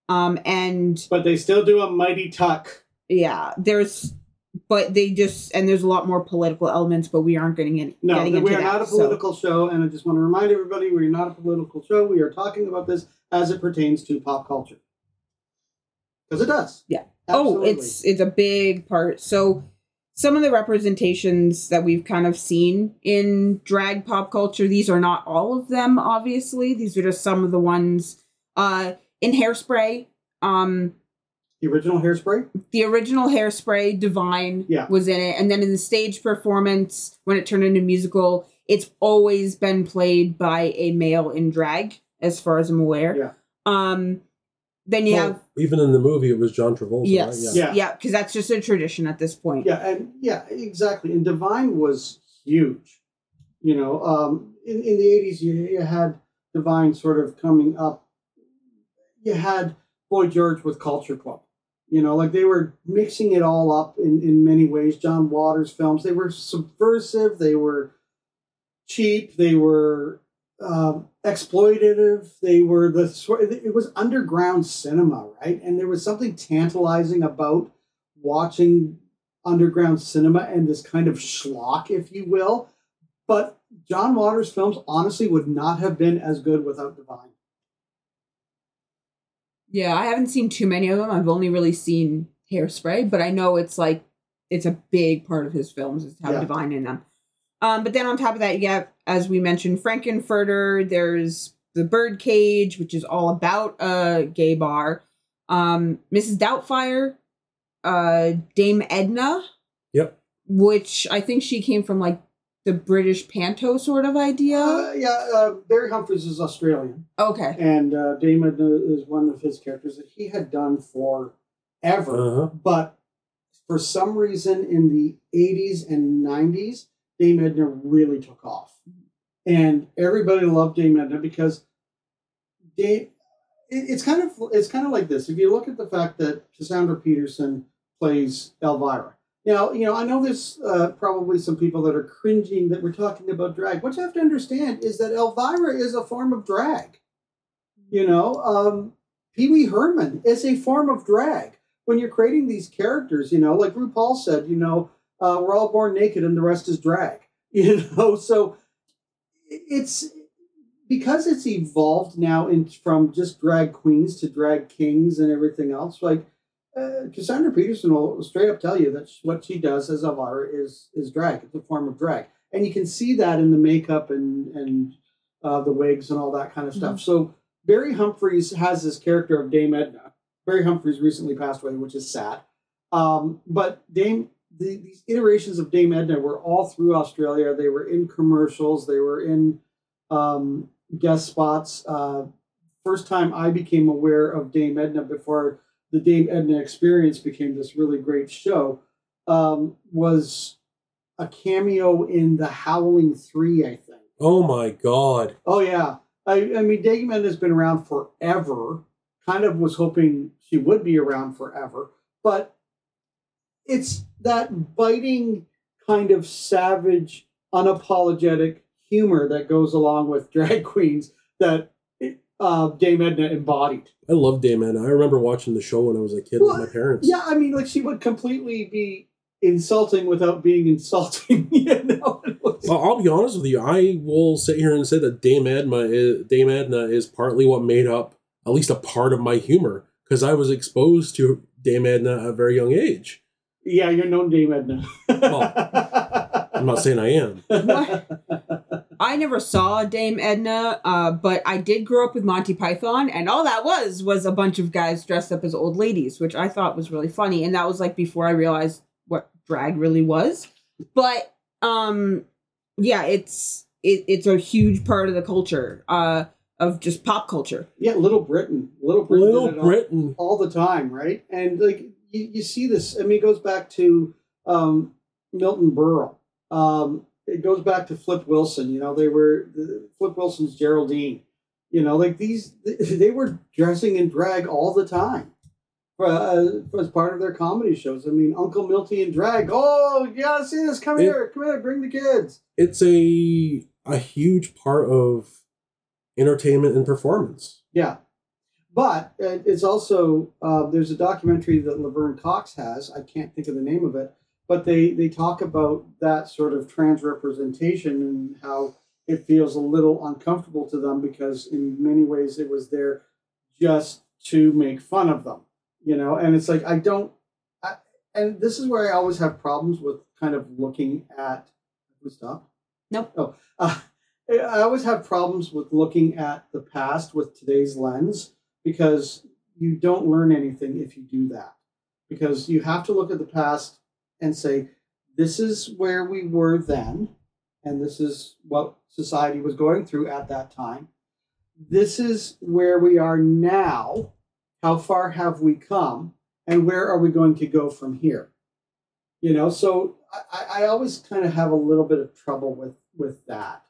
Um, and But they still do a mighty tuck. yeah, there's, but they just and there's a lot more political elements, but we aren't getting in. No, getting we are that, not a so- political show, and I just want to remind everybody we are not a political show. We are talking about this as it pertains to pop culture. Because it does. Yeah. Absolutely. Oh, it's it's a big part. So some of the representations that we've kind of seen in drag pop culture. These are not all of them, obviously. These are just some of the ones uh, in Hairspray. Um, The original Hairspray. the original Hairspray, Divine, Yeah. was in it, and then in the stage performance, when it turned into musical, it's always been played by a male in drag, as far as I'm aware. Yeah. Um, then you Well, have even in the movie, it was John Travolta. yes, Right? Yeah. yeah, because that's just a tradition at this point. Yeah, and yeah, exactly. And Divine was huge. You know, um, in, in the eighties, you, you had Divine sort of coming up. You had Boy George with Culture Club. You know, like they were mixing it all up in, in many ways. John Waters films, they were subversive, they were cheap, they were um, exploitative, they were the sort. It was underground cinema, right? And there was something tantalizing about watching underground cinema and this kind of schlock, if you will. But John Waters' films honestly would not have been as good without Divine. Yeah, I haven't seen too many of them. I've only really seen Hairspray, but I know it's like it's a big part of his films is how Yeah. Divine in them. Um, but then on top of that, you have, as we mentioned, Frank-N-Furter. There's the Birdcage, which is all about a gay bar. Um, Mrs. Doubtfire, uh, Dame Edna, Yep. which I think she came from like the British panto sort of idea. Uh, yeah, uh, Barry Humphries is Australian, okay. and uh, Damon is one of his characters that he had done forever. Uh-huh. But for some reason in the 80s and 90s, Dame Edna really took off. And everybody loved Dame Edna because Dame, it- it's kind of it's kind of like this. If you look at the fact that Cassandra Peterson plays Elvira. Now, you know, I know there's uh, probably some people that are cringing that we're talking about drag. What you have to understand is that Elvira is a form of drag. You know, um, Pee Wee Herman is a form of drag. When you're creating these characters, you know, like RuPaul said, you know, uh, we're all born naked and the rest is drag. You know, so it's because it's evolved now in from just drag queens to drag kings and everything else. Like uh, Cassandra Peterson will straight up tell you that what she does as Elvira is is drag. It's a form of drag, and you can see that in the makeup and and uh, the wigs and all that kind of stuff. So Barry Humphries has this character of Dame Edna. Barry Humphries recently passed away, which is sad. Um, but Dame, the, these iterations of Dame Edna were all through Australia. They were in commercials. They were in um, guest spots. Uh, first time I became aware of Dame Edna before the Dame Edna Experience became this really great show um, was a cameo in The Howling Three, I think. Oh my god. Oh yeah, I, I mean Dame Edna's been around forever. Kind of was hoping she would be around forever, but it's that biting kind of savage, unapologetic humor that goes along with drag queens that uh, Dame Edna embodied. I love Dame Edna. I remember watching the show when I was a kid Well, with my parents. Yeah, I mean, like she would completely be insulting without being insulting. You know, I'll, I'll be honest with you. I will sit here and say that Dame Edna is, Dame Edna is partly what made up at least a part of my humor because I was exposed to Dame Edna at a very young age. yeah, you're known Dame Edna. well, I'm not saying I am. I never saw Dame Edna, uh, but I did grow up with Monty Python, and all that was was a bunch of guys dressed up as old ladies, which I thought was really funny. And that was like before I realized what drag really was. But um, yeah, it's it, it's a huge part of the culture, uh, of just pop culture. Yeah, Little Britain. Little Britain. Little did it all- Britain. all the time, right? And like you, you see this. I mean, it goes back to um, Milton Berle. Um, it goes back to Flip Wilson. You know, they were Flip Wilson's Geraldine. You know, like these, they were dressing in drag all the time. Uh, as part of their comedy shows. I mean, Uncle Milty in drag. Oh, you gotta see this. Come It- here. Come here. Bring the kids. It's a a huge part of entertainment and performance. Yeah. But uh, it's also uh, there's a documentary that Laverne Cox has. I can't think of the name of it, but they they talk about that sort of trans representation and how it feels a little uncomfortable to them because in many ways it was there just to make fun of them, you know. And it's like I don't. I, and this is where I always have problems with kind of looking at. We stop. Nope. Oh, uh, I always have problems with looking at the past with today's lens because you don't learn anything if you do that. Because you have to look at the past and say, this is where we were then, and this is what society was going through at that time. This is where we are now. How far have we come? And where are we going to go from here? You know, so I, I always kind of have a little bit of trouble with with that,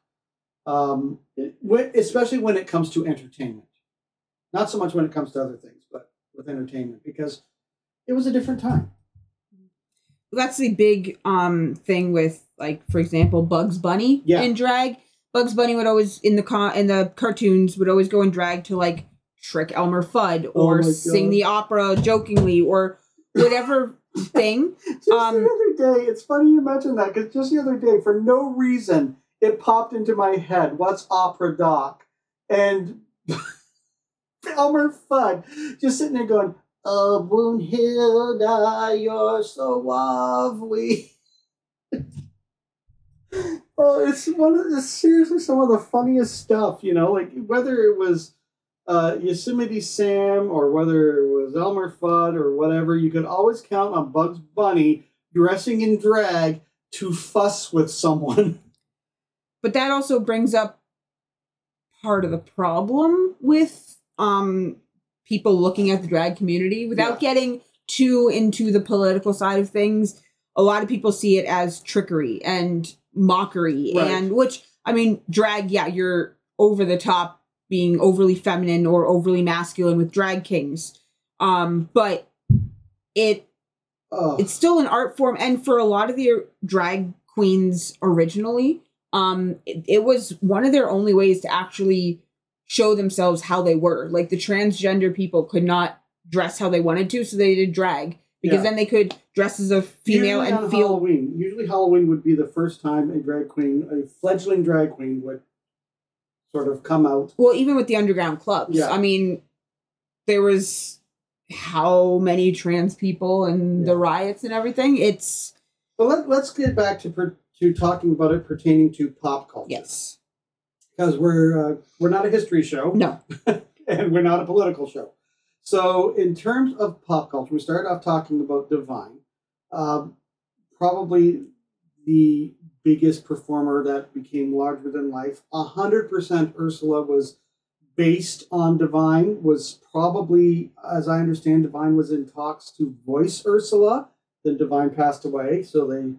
um, especially when it comes to entertainment. Not so much when it comes to other things, but with entertainment because it was a different time. That's the big um thing with like for example Bugs Bunny Yeah. in drag. Bugs Bunny would always in the con in the cartoons would always go in drag to like trick Elmer Fudd Oh or my sing the opera jokingly or whatever thing. Just Um, the other day, it's funny you mentioned that because just the other day, for no reason, it popped into my head. What's opera doc? And Elmer Fudd just sitting there going, "Oh, Brunhilde, you're so lovely." oh, it's one of the seriously some of the funniest stuff. You know, like whether it was uh, Yosemite Sam or whether it was Elmer Fudd or whatever, you could always count on Bugs Bunny dressing in drag to fuss with someone. But that also brings up part of the problem with um people looking at the drag community without getting too into the political side of things. A lot of people see it as trickery and mockery Right. and which I mean drag yeah, you're over the top being overly feminine or overly masculine with drag kings. Um but it Oh, it's still an art form and for a lot of the drag queens originally um it, it was one of their only ways to actually show themselves how they were like the transgender people could not dress how they wanted to so they did drag because Yeah. then they could dress as a female usually and feel Halloween. Usually, Halloween would be the first time a drag queen, a fledgling drag queen, would sort of come out. well even with the underground clubs Yeah. i mean there was how many trans people and Yeah. the riots and everything it's But let, let's get back to per, to talking about it pertaining to pop culture. yes because we're uh, we're not a history show. no and we're not a political show. So, in terms of pop culture, we started off talking about Divine. Um, probably the biggest performer that became larger than life. A hundred percent Ursula was based on Divine. Was probably, as I understand, Divine was in talks to voice Ursula. Then Divine passed away, so they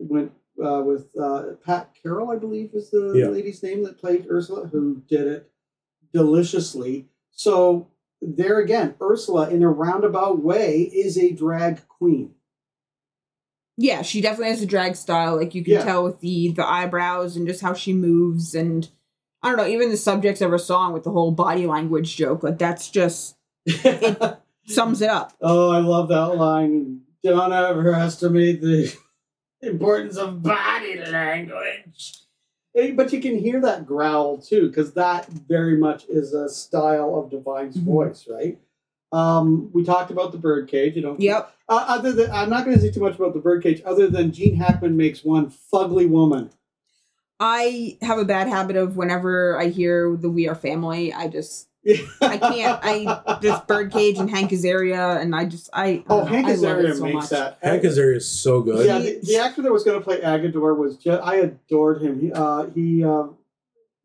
went uh, with uh, Pat Carroll, I believe, is the Yeah. lady's name that played Ursula, who did it deliciously. So there again, Ursula, in a roundabout way, is a drag queen. Yeah, she definitely has a drag style. Like you can Yeah. tell with the the eyebrows and just how she moves and I don't know, even the subjects of her song with the whole body language joke, like that's just it sums it up. oh, I love that line. Don't overestimate the importance of body language. Hey, But you can hear that growl too, because that very much is a style of Divine's Mhm. voice, right? Um, we talked about the birdcage. You don't. Yep. Uh, other than I'm not going to say too much about the birdcage, other than Gene Hackman makes one fugly woman. I have a bad habit of whenever I hear the We Are Family, I just I can't. I just Birdcage and Hank Azaria, and I just I. I Oh, don't know, Hank I love Azaria so makes much. that. Hank Azaria is so good. Yeah, the, the actor that was going to play Agador was just, I adored him. He uh, he uh,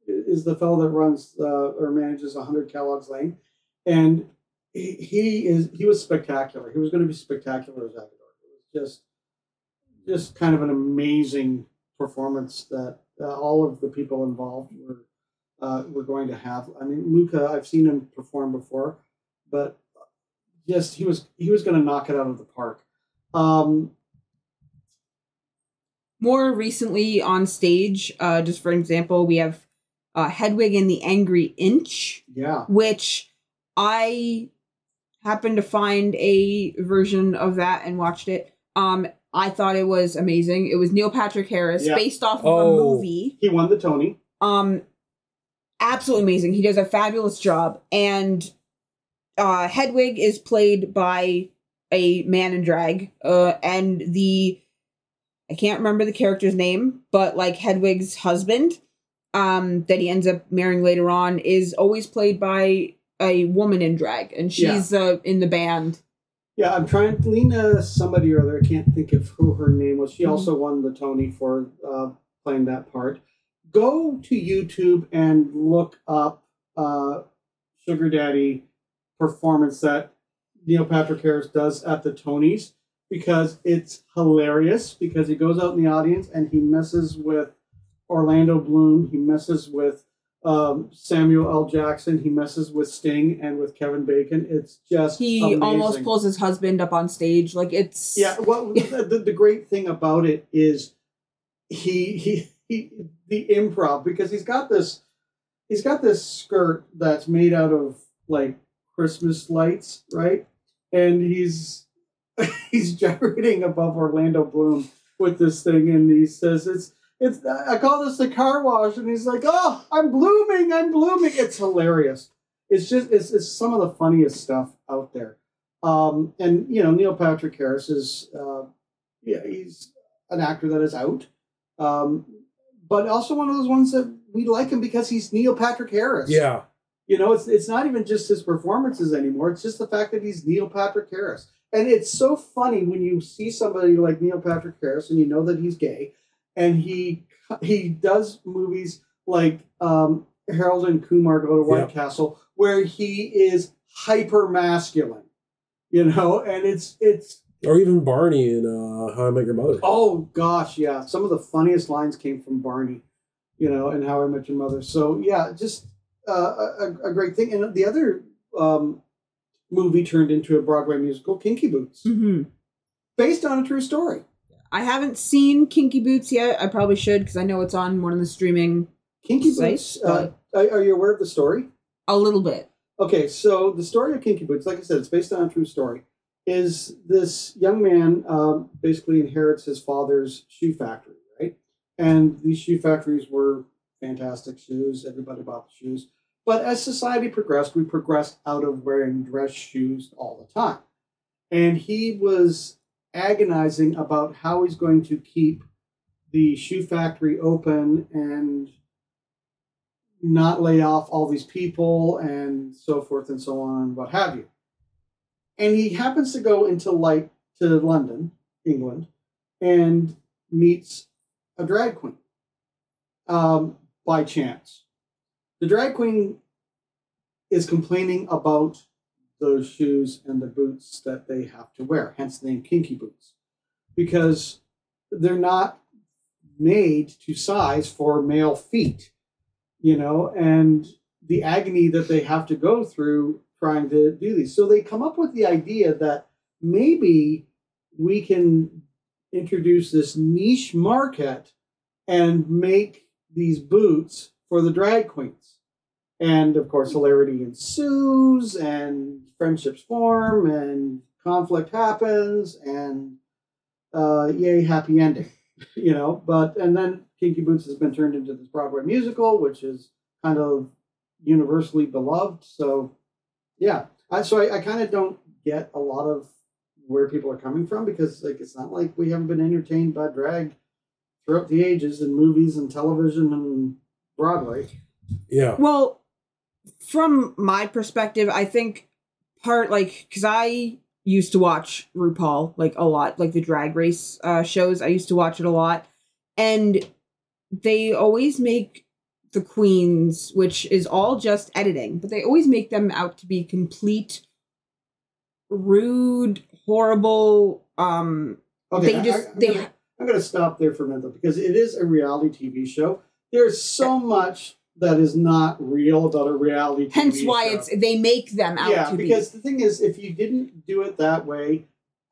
is the fellow that runs uh, or manages 100 Kellogg's Lane, and he, he is he was spectacular. He was going to be spectacular as Agador. It was just just kind of an amazing performance that uh, all of the people involved were uh, were going to have. I mean, Luca, I've seen him perform before, but yes, he was he was going to knock it out of the park. Um, More recently on stage, uh, just for example, we have uh, Hedwig and the Angry Inch. yeah. which I happened to find a version of that and watched it. Um, I thought it was amazing. It was Neil Patrick Harris, Yeah. based off of a Oh. movie. He won the Tony. Um, absolutely amazing. He does a fabulous job, and uh, Hedwig is played by a man in drag, uh, and the I can't remember the character's name, but like Hedwig's husband, um, that he ends up marrying later on, is always played by a woman in drag, and she's uh, in the band. Yeah, I'm trying. Lena, somebody or other, I can't think of who her name was. She Mhm. also won the Tony for uh, playing that part. Go to YouTube and look up uh, Sugar Daddy performance that Neil Patrick Harris does at the Tonys because it's hilarious. Because he goes out in the audience and he messes with Orlando Bloom. He messes with um, Samuel L. Jackson. He messes with Sting and with Kevin Bacon. It's just He amazing. almost pulls his husband up on stage, like it's Yeah, well, the, the, the great thing about it is he, he he the improv because he's got this he's got this skirt that's made out of like Christmas lights, right? And he's he's gyrating above Orlando Bloom with this thing, and he says it's it's I call this the car wash, and he's like, oh, I'm blooming, I'm blooming. It's hilarious. It's just it's, it's some of the funniest stuff out there. Um, and you know, Neil Patrick Harris is, uh, yeah, he's an actor that is out, um, but also one of those ones that we like him because he's Neil Patrick Harris. Yeah. you know, it's it's not even just his performances anymore. It's just the fact that he's Neil Patrick Harris, and it's so funny when you see somebody like Neil Patrick Harris and you know that he's gay, and he he does movies like um, Harold and Kumar Go to White Yeah. Castle, where he is hyper masculine, you know, and it's it's Or even Barney in uh, How I Met Your Mother. oh gosh, yeah, some of the funniest lines came from Barney, you know, and How I Met Your Mother. So yeah, just uh, a, a great thing. And the other um, movie turned into a Broadway musical, Kinky Boots, Mhm. based on a true story. I haven't seen Kinky Boots yet. I probably should because I know it's on one of the streaming Kinky Sites, Boots. Uh, are are you aware of the story? a little bit. Okay, so the story of Kinky Boots, like I said, it's based on a true story. Is this young man um, basically inherits his father's shoe factory, right? And these shoe factories were fantastic shoes. Everybody bought the shoes. But as society progressed, we progressed out of wearing dress shoes all the time. And he was agonizing about how he's going to keep the shoe factory open and not lay off all these people and so forth and so on what have you. And he happens to go into light to London, England, and meets a drag queen um, by chance. The drag queen is complaining about those shoes and the boots that they have to wear, hence the name kinky boots, because they're not made to size for male feet you know, and the agony that they have to go through trying to do these. So they come up with the idea that maybe we can introduce this niche market and make these boots for the drag queens. And of course, hilarity ensues, and friendships form, and conflict happens, and uh, yay, happy ending you know. But and then Kinky Boots has been turned into this Broadway musical, which is kind of universally beloved. So yeah, I, so I, I kind of don't get a lot of where people are coming from because like it's not like we haven't been entertained by drag throughout the ages in movies and television and Broadway. Yeah. Well, from my perspective, I think part like because I used to watch RuPaul like a lot, like the Drag Race uh, shows. I used to watch it a lot, and they always make the queens, which is all just editing, but they always make them out to be complete rude, horrible. Um, Okay, they I- just I, am they I'm gonna stop there for a minute though, because it is a reality TV show. There's so much that is not real about a reality. TV hence why show. it's they make them out yeah, to because the thing is, if you didn't do it that way,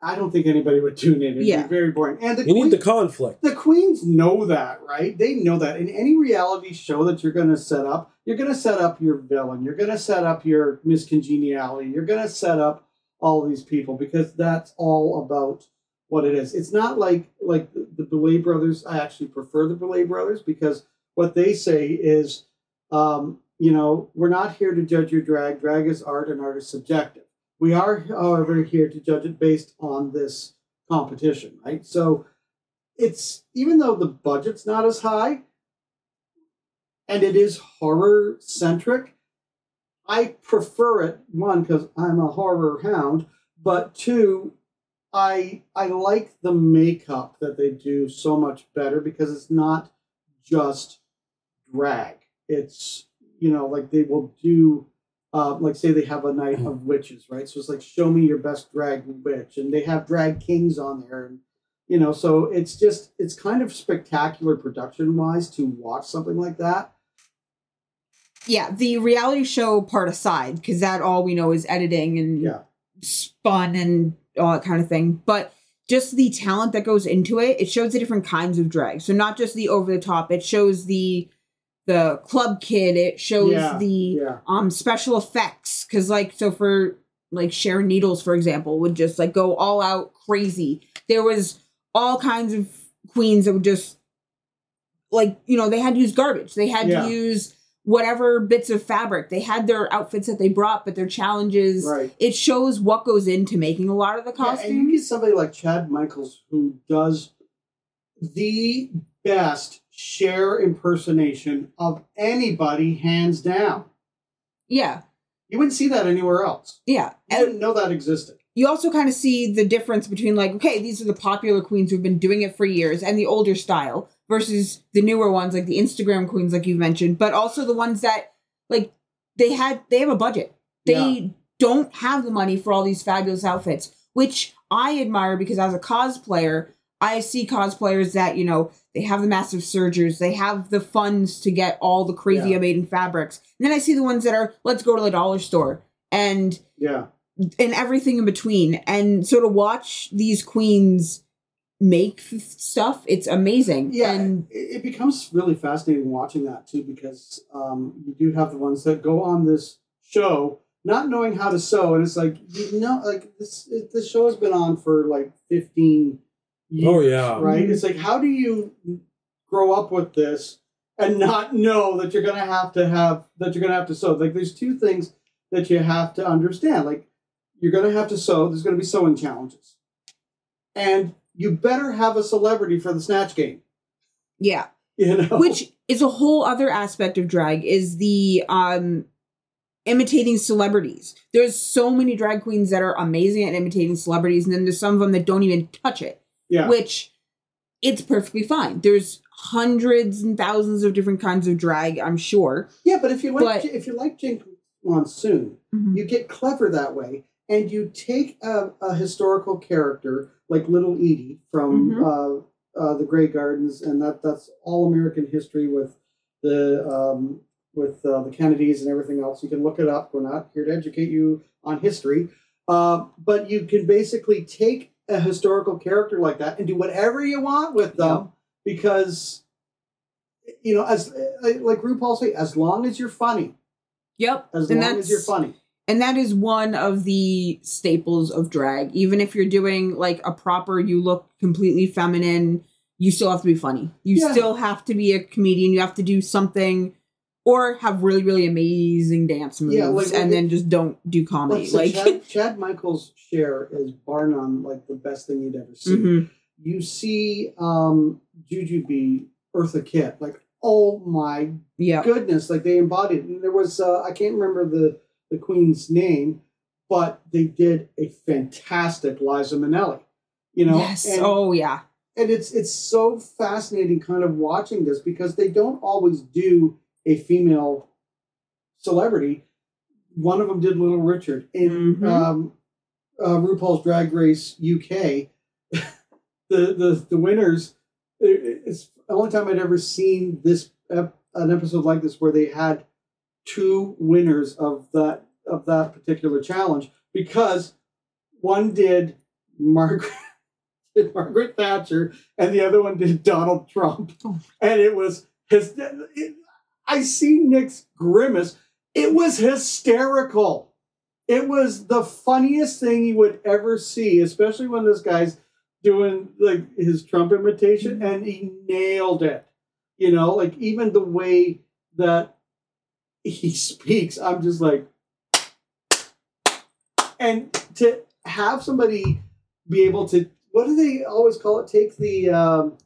I don't think anybody would tune in. It'd Yeah. be very boring. And the You need the conflict. the queens know that, right? They know that. In any reality show that you're going to set up, you're going to set up your villain. You're going to set up your miscongeniality. You're going to set up all these people because that's all about what it is. It's not like like the, the Boulet brothers. I actually prefer the Boulet brothers because what they say is, um, you know, we're not here to judge your drag. Drag is art, and art is subjective. We are, however, here to judge it based on this competition, right? So it's even though the budget's not as high and it is horror centric, I prefer it one because I'm a horror hound, but two, I I like the makeup that they do so much better because it's not just drag. It's you know like they will do uh, like say they have a night of witches, right? So it's like show me your best drag witch, and they have drag kings on there, and you know so it's just it's kind of spectacular production wise to watch something like that. Yeah, the reality show part aside, because that all we know is editing and Yeah. spun and all that kind of thing. But just the talent that goes into it, it shows the different kinds of drag. So not just the over the top, it shows the the club kid, it shows Yeah, the Yeah, um special effects. Cause like so for like Sharon Needles, for example, would just like go all out crazy. There was all kinds of queens that would just like, you know, they had to use garbage. They had Yeah. to use whatever bits of fabric. They had their outfits that they brought, but their challenges. right. It shows what goes into making a lot of the Yeah, and you costumes. somebody like Chad Michaels who does the best Cher impersonation of anybody, hands down. Yeah. You wouldn't see that anywhere else. Yeah. You And didn't know that existed. you also kind of see the difference between like, okay, these are the popular queens who've been doing it for years and the older style versus the newer ones like the Instagram queens like you mentioned, but also the ones that like they had they have a budget. They Yeah. don't have the money for all these fabulous outfits, which I admire because as a cosplayer, I see cosplayers that, you know, they have the massive surgers, they have the funds to get all the crazy Yeah. amazing fabrics. And then I see the ones that are let's go to the dollar store and Yeah. and everything in between. And so to watch these queens make f- stuff, it's amazing. Yeah, And it, it becomes really fascinating watching that too because um, you do have the ones that go on this show not knowing how to sew, and it's like you know, like this it, this show has been on for like fifteen years. Oh, yeah. right. It's like how do you grow up with this and not know that you're gonna have to have that you're gonna have to sew? Like there's two things that you have to understand. Like you're gonna have to sew. There's gonna be sewing challenges, and you better have a celebrity for the snatch game. yeah, You know, which is a whole other aspect of drag is the um imitating celebrities. There's so many drag queens that are amazing at imitating celebrities, and then there's some of them that don't even touch it. Yeah, Which it's perfectly fine. There's hundreds and thousands of different kinds of drag, I'm sure. yeah. But if you like, but- if you like Jinkx Monsoon, you get clever that way, and you take a, a historical character like Little Edie from uh, uh, the Grey Gardens, and that that's all American history with the um, with uh, the Kennedys and everything else. You can look it up. We're not here to educate you on history, uh, but you can basically take a historical character like that and do whatever you want with them because you know as uh, like RuPaul say, as long as you're funny, Yep. as and long as you're funny. and that is one of the staples of drag. Even if you're doing like a proper, you look completely feminine, you still have to be funny. You Yeah. still have to be a comedian. You have to do something or have really, really amazing dance moves Yeah, like- and then just don't do comedy. Like, Chad, Chad Michaels' Cher is bar none like the best thing you'd ever see. Mhm. You see um Jujubee, Eartha Kitt, like oh my yeah. goodness, like they embodied. it. And there was uh, I can't remember the the queen's name, but they did a fantastic Liza Minnelli. You know, yes. and, oh, yeah. and it's it's so fascinating kind of watching this because they don't always do a female celebrity. One of them did Little Richard in Mhm. um, uh, RuPaul's Drag Race UK. the the the winners. it- It's the only time I'd ever seen this ep- an episode like this where they had two winners of that of that particular challenge because one did Margaret did Margaret Thatcher and the other one did Donald Trump, Oh. and it was his. It, I see Nick's grimace. It was hysterical. It was the funniest thing you would ever see, especially when this guy's doing like his Trump imitation, and he nailed it. You know, like even the way that he speaks, I'm just like, and to have somebody be able to what do they always call it? Take the um,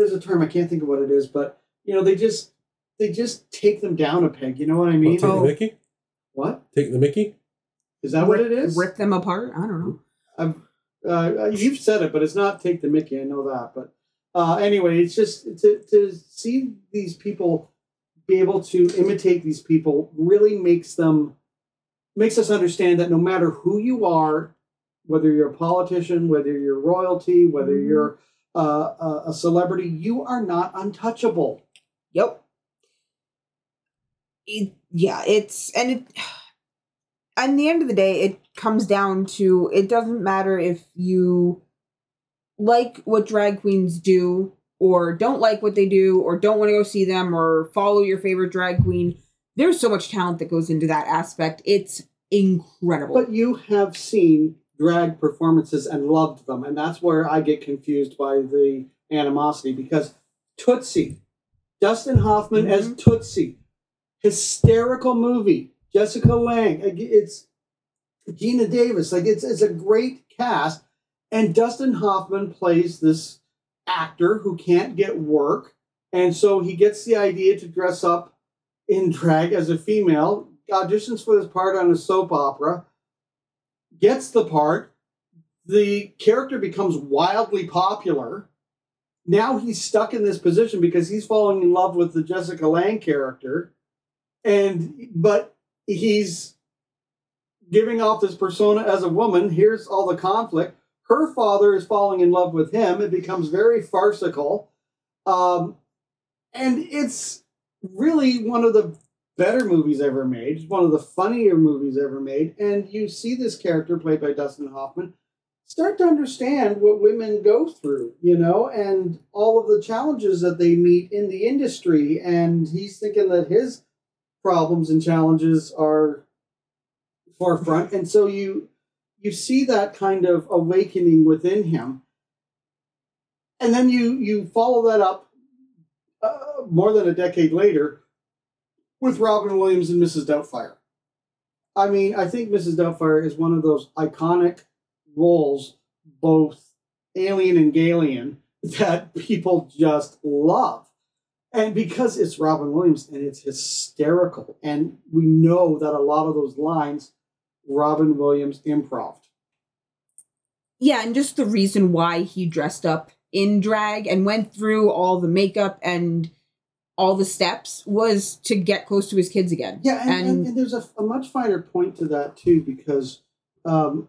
there's a term I can't think of what it is, but you know they just they just take them down a peg. You know what I mean? Take Oh. the Mickey? What Take the Mickey? is that? What it is? Rip them apart? I don't know. I've, uh, you've said it, but it's not take the Mickey. I know that, but uh, anyway, it's just to to see these people be able to imitate these people really makes them makes us understand that no matter who you are, whether you're a politician, whether you're royalty, whether Mhm. you're uh, a, celebrity, you are not untouchable. Yep. It, yeah, it's and it. At the end of the day, it comes down to it doesn't matter if you like what drag queens do or don't like what they do or don't want to go see them or follow your favorite drag queen. There's so much talent that goes into that aspect. It's incredible. But you have seen drag performances and loved them, and that's where I get confused by the animosity because Tootsie, Dustin Hoffman as Mhm. Tootsie, hysterical movie. Jessica Lange, it's Geena Davis, like it's it's a great cast, and Dustin Hoffman plays this actor who can't get work, and so he gets the idea to dress up in drag as a female, auditions for this part on a soap opera, gets the part. The character becomes wildly popular. Now he's stuck in this position because he's falling in love with the Jessica Lange character, and but he's giving off this persona as a woman. Here's all the conflict. Her father is falling in love with him. It becomes very farcical, um, and it's really one of the better movies ever made. It's one of the funnier movies ever made. And you see this character played by Dustin Hoffman start to understand what women go through, you know, and all of the challenges that they meet in the industry. And he's thinking that his problems and challenges are forefront. And so you you see that kind of awakening within him. And then you you follow that up uh, more than a decade later with Robin Williams and Mrs. Doubtfire. I mean, I think Mrs. Doubtfire is one of those iconic roles, both alien and Gaylien, that people just love. And because it's Robin Williams and it's hysterical, and we know that a lot of those lines, Robin Williams improv. yeah, and just the reason why he dressed up in drag and went through all the makeup and all the steps was to get close to his kids again. Yeah, and, and, And- and there's a, a much finer point to that too, because um,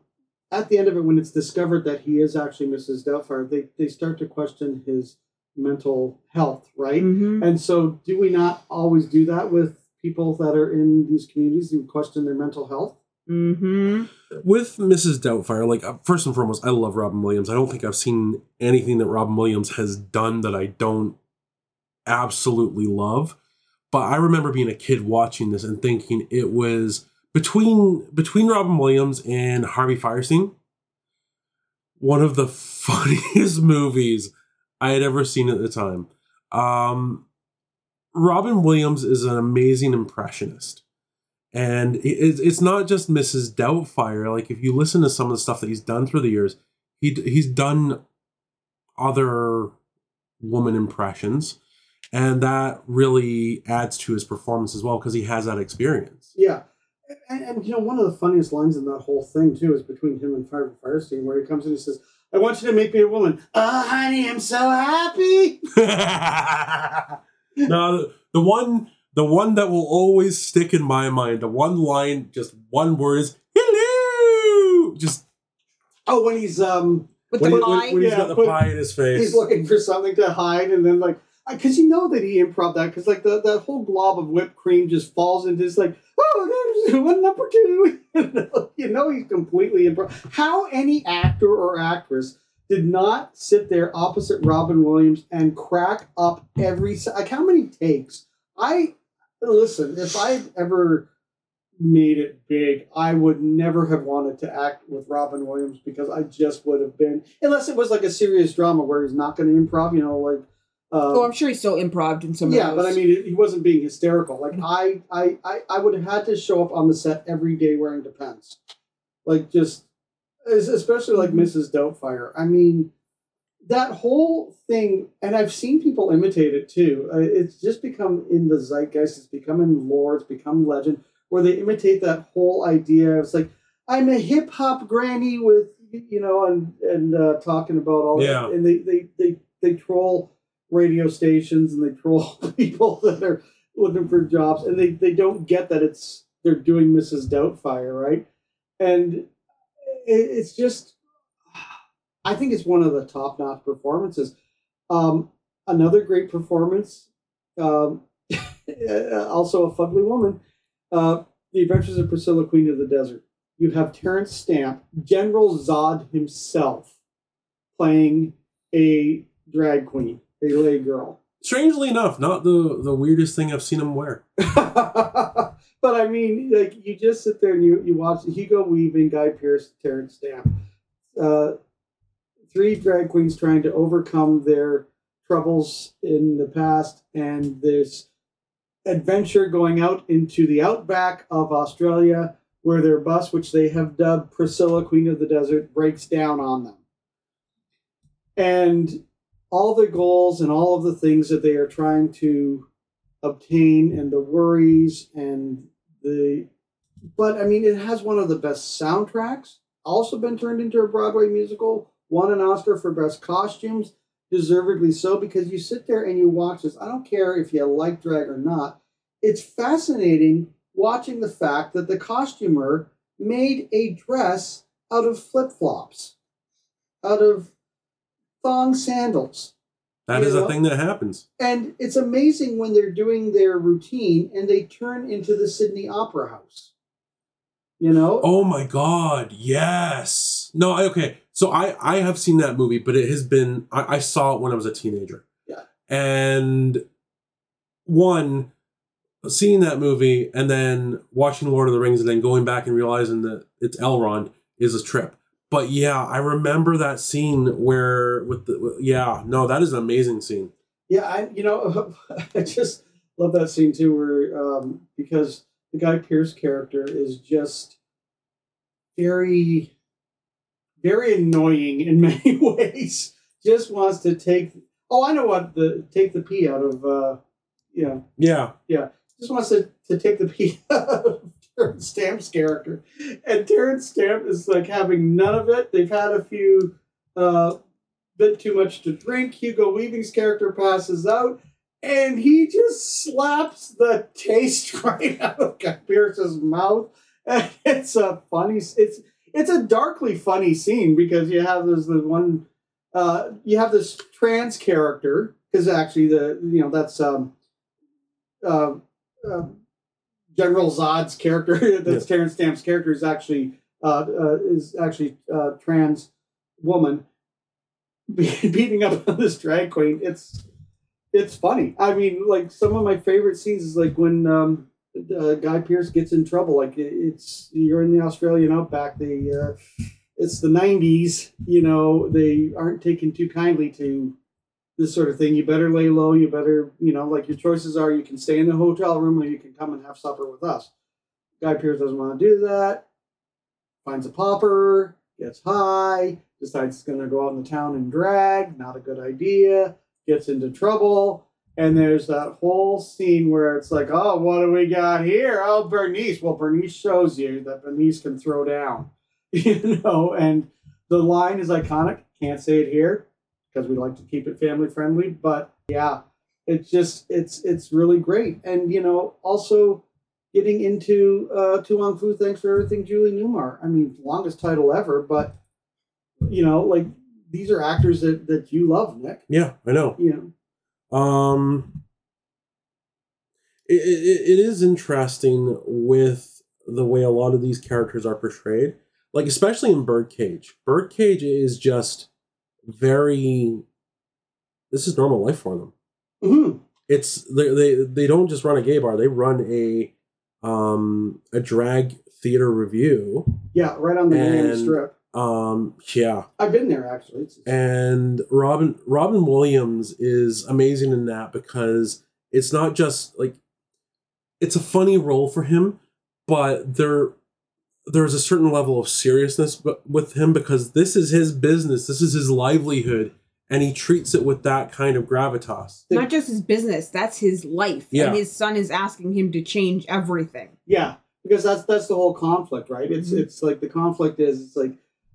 at the end of it, when it's discovered that he is actually Mrs. Doubtfire, they they start to question his mental health, right? Mhm. And so, do we not always do that with people that are in these communities who question their mental health? Mm-hmm. With Mrs. Doubtfire, like uh, first and foremost, I love Robin Williams. I don't think I've seen anything that Robin Williams has done that I don't absolutely love. But I remember being a kid watching this and thinking it was between between Robin Williams and Harvey Fierstein, one of the funniest movies I had ever seen at the time. Um, Robin Williams is an amazing impressionist. And it's not just Mrs. Doubtfire. Like if you listen to some of the stuff that he's done through the years, he he's done other woman impressions, and that really adds to his performance as well because he has that experience. Yeah. And, and you know, one of the funniest lines in that whole thing too is between him and Harvey Fierstein, where he comes in and says, "I want you to make me a woman." Oh, honey, I'm so happy. now the, the one the one that will always stick in my mind, the one line, just one word is hello. Just Oh, when he's um With when, the he, pie. when he's Yeah, got the pie in his face. he's looking for something to hide, and then like, because you know that he improv that, because like the that whole glob of whipped cream just falls into this like, oh, there's one number two. you know he's completely improv. How any actor or actress did not sit there opposite Robin Williams and crack up every like how many takes? I listen. If I ever made it big, I would never have wanted to act with Robin Williams because I just would have been, unless it was like a serious drama where he's not going to improv, you know, like Uh, oh, I'm sure he's so improv in some yeah, of but. I mean, he wasn't being hysterical. Like I, I, I, I would have had to show up on the set every day wearing Depends, like just, especially like Mrs. Doubtfire. I mean, that whole thing, and I've seen people imitate it too. Uh, it's just become in the zeitgeist. It's become in lore. It's become legend where they imitate that whole idea. It's like I'm a hip hop granny with you know, and and uh, talking about all Yeah. that, and they they they they troll radio stations and they troll people that are looking for jobs, and they they don't get that it's they're doing Mrs. Doubtfire, right? And it, it's just, I think it's one of the top notch performances. Um, another great performance, um, also a fugly woman, uh, The Adventures of Priscilla, Queen of the Desert. You have Terence Stamp, General Zod himself, playing a drag queen, a lay girl. Strangely enough, not the the weirdest thing I've seen him wear. but I mean, like you just sit there and you you watch Hugo Weaving, Guy Pearce, Terence Stamp, uh, three drag queens trying to overcome their troubles in the past, and this adventure going out into the outback of Australia, where their bus, which they have dubbed Priscilla, Queen of the Desert, breaks down on them, and all the goals and all of the things that they are trying to obtain and the worries and the but I mean it has one of the best soundtracks. Also been turned into a Broadway musical, won an Oscar for best costumes, deservedly so because you sit there and you watch this. I don't care if you like drag or not. It's fascinating watching the fact that the costumer made a dress out of flip-flops, out of thong sandals. That is You a thing that happens. And it's amazing when they're doing their routine and they turn into the Sydney Opera House. You know? Oh my god, yes. No, I- okay. So I I have seen that movie, but it has been I, I saw it when I was a teenager. Yeah. And one seeing that movie and then watching Lord of the Rings and then going back and realizing that it's Elrond is a trip. But yeah, I remember that scene where with the yeah, no, that is an amazing scene. Yeah, I you know I just love that scene too, where um, because the Guy Pearce character is just very, very annoying in many ways. Just wants to take. Oh, I know what the take the pee out of. Uh, you know, Yeah. just wants to, to take the pee out of Terence Stamp's character. And Terence Stamp is like having none of it. They've had a few uh bit too much to drink. Hugo Weaving's character passes out and he just slaps the taste right out of Guy mouth. And it's a funny it's it's a darkly funny scene because you have this the one uh you have this trans character because actually the you know that's um uh, uh, General Zod's character, that's Terence Stamp's character, is actually uh, uh, is actually uh, trans woman be- beating up on this drag queen. It's it's funny. I mean, like some of my favorite scenes is like when um, uh, Guy Pearce gets in trouble. Like it- it's you're in the Australian outback. The uh, it's the '90s. You know they aren't taken too kindly to this sort of thing. You better lay low. You better, you know, like your choices are you can stay in the hotel room or you can come and have supper with us. Guy Pearce doesn't want to do that. Finds a popper, gets high, decides he's going to go out in the town and drag. Not a good idea. Gets into trouble. And there's that whole scene where it's like, oh, what do we got here? Oh, Bernice. Well, Bernice shows you that Bernice can throw down, you know, and the line is iconic. Can't say it here because we like to keep it family friendly. But yeah, it's just it's it's really great, and you know also getting into uh, To Wong Foo. Thanks for everything, Julie Newmar. I mean, longest title ever, but you know, like these are actors that that you love, Nick. Yeah, I know. You know, Um, it, it, it is interesting with the way a lot of these characters are portrayed, like especially in Birdcage. Birdcage is just very. This is normal life for them. Mhm. It's they they they don't just run a gay bar; they run a um a drag theater review yeah, right on the And- strip. Um, yeah, I've been there actually. And Robin Robin Williams is amazing in that because it's not just like it's a funny role for him, but there there's a certain level of seriousness b- with him because this is his business, this is his livelihood, and he treats it with that kind of gravitas. Not just his business, that's his life. Yeah. And his son is asking him to change everything. yeah, because that's that's the whole conflict, right? It's Mhm. it's like the conflict is it's like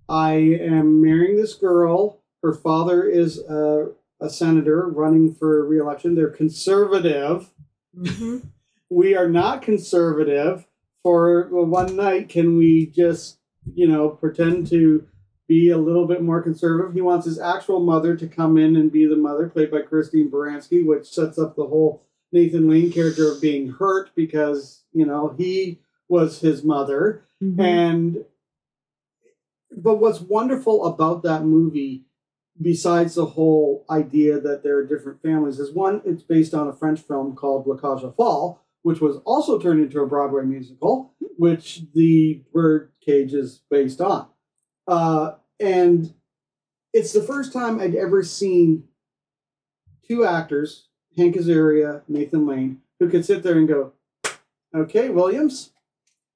I am marrying this girl. Her father is a, a senator running for reelection. They're conservative. Mm-hmm. we are not conservative for one night can we just you know pretend to be a little bit more conservative he wants his actual mother to come in and be the mother played by christine baranski which sets up the whole nathan lane character of being hurt because you know he was his mother Mm-hmm. and but what's wonderful about that movie besides the whole idea that there are different families is one it's based on a french film called la cage aux folles which was also turned into a broadway musical which the bird cage is based on. Uh, and it's the first time i'd ever seen two actors hank azaria nathan lane who could sit there and go okay williams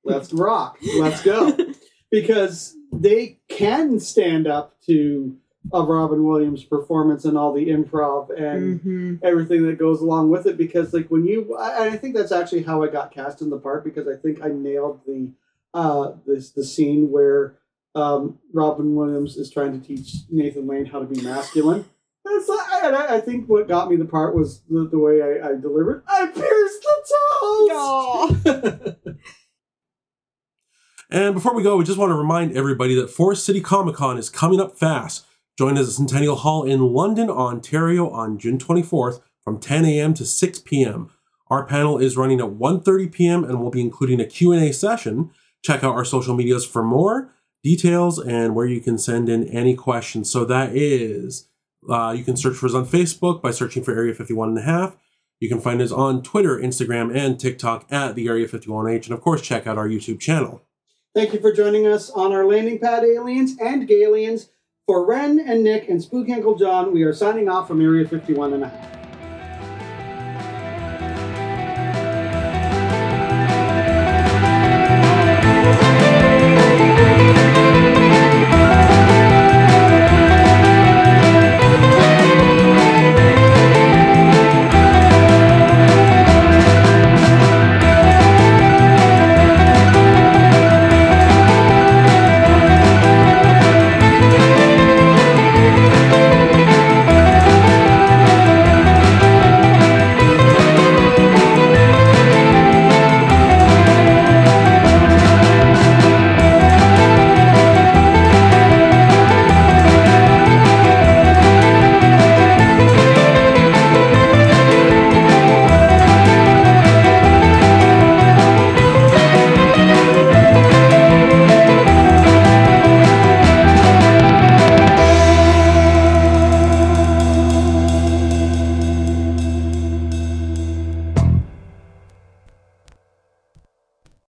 let's rock. Let's go. Because they can stand up to a Robin Williams performance and all the improv and hmm everything that goes along with it. Because like when you, I, I think that's actually how I got cast in the part because I think I nailed the uh this the scene where um Robin Williams is trying to teach Nathan Lane how to be masculine. That's like, and I, I think what got me the part was the, the way I, I delivered. I pierced the toes. And before we go, we just want to remind everybody that Forest City Comic Con is coming up fast. Join us at Centennial Hall in London, Ontario on June 24th from 10 a.m. to 6 p.m. Our panel is running at 1.30 p.m. and we'll be including a Q&A session. Check out our social medias for more details and where you can send in any questions. So that is, uh, you can search for us on Facebook by searching for Area 51 and a half. You can find us on Twitter, Instagram, and TikTok at the Area 51H. And of course, check out our YouTube channel. Thank you for joining us on our landing pad, aliens and Gayliens. For Ren and Nick and Spook Uncle John, we are signing off from Area 51 and a half.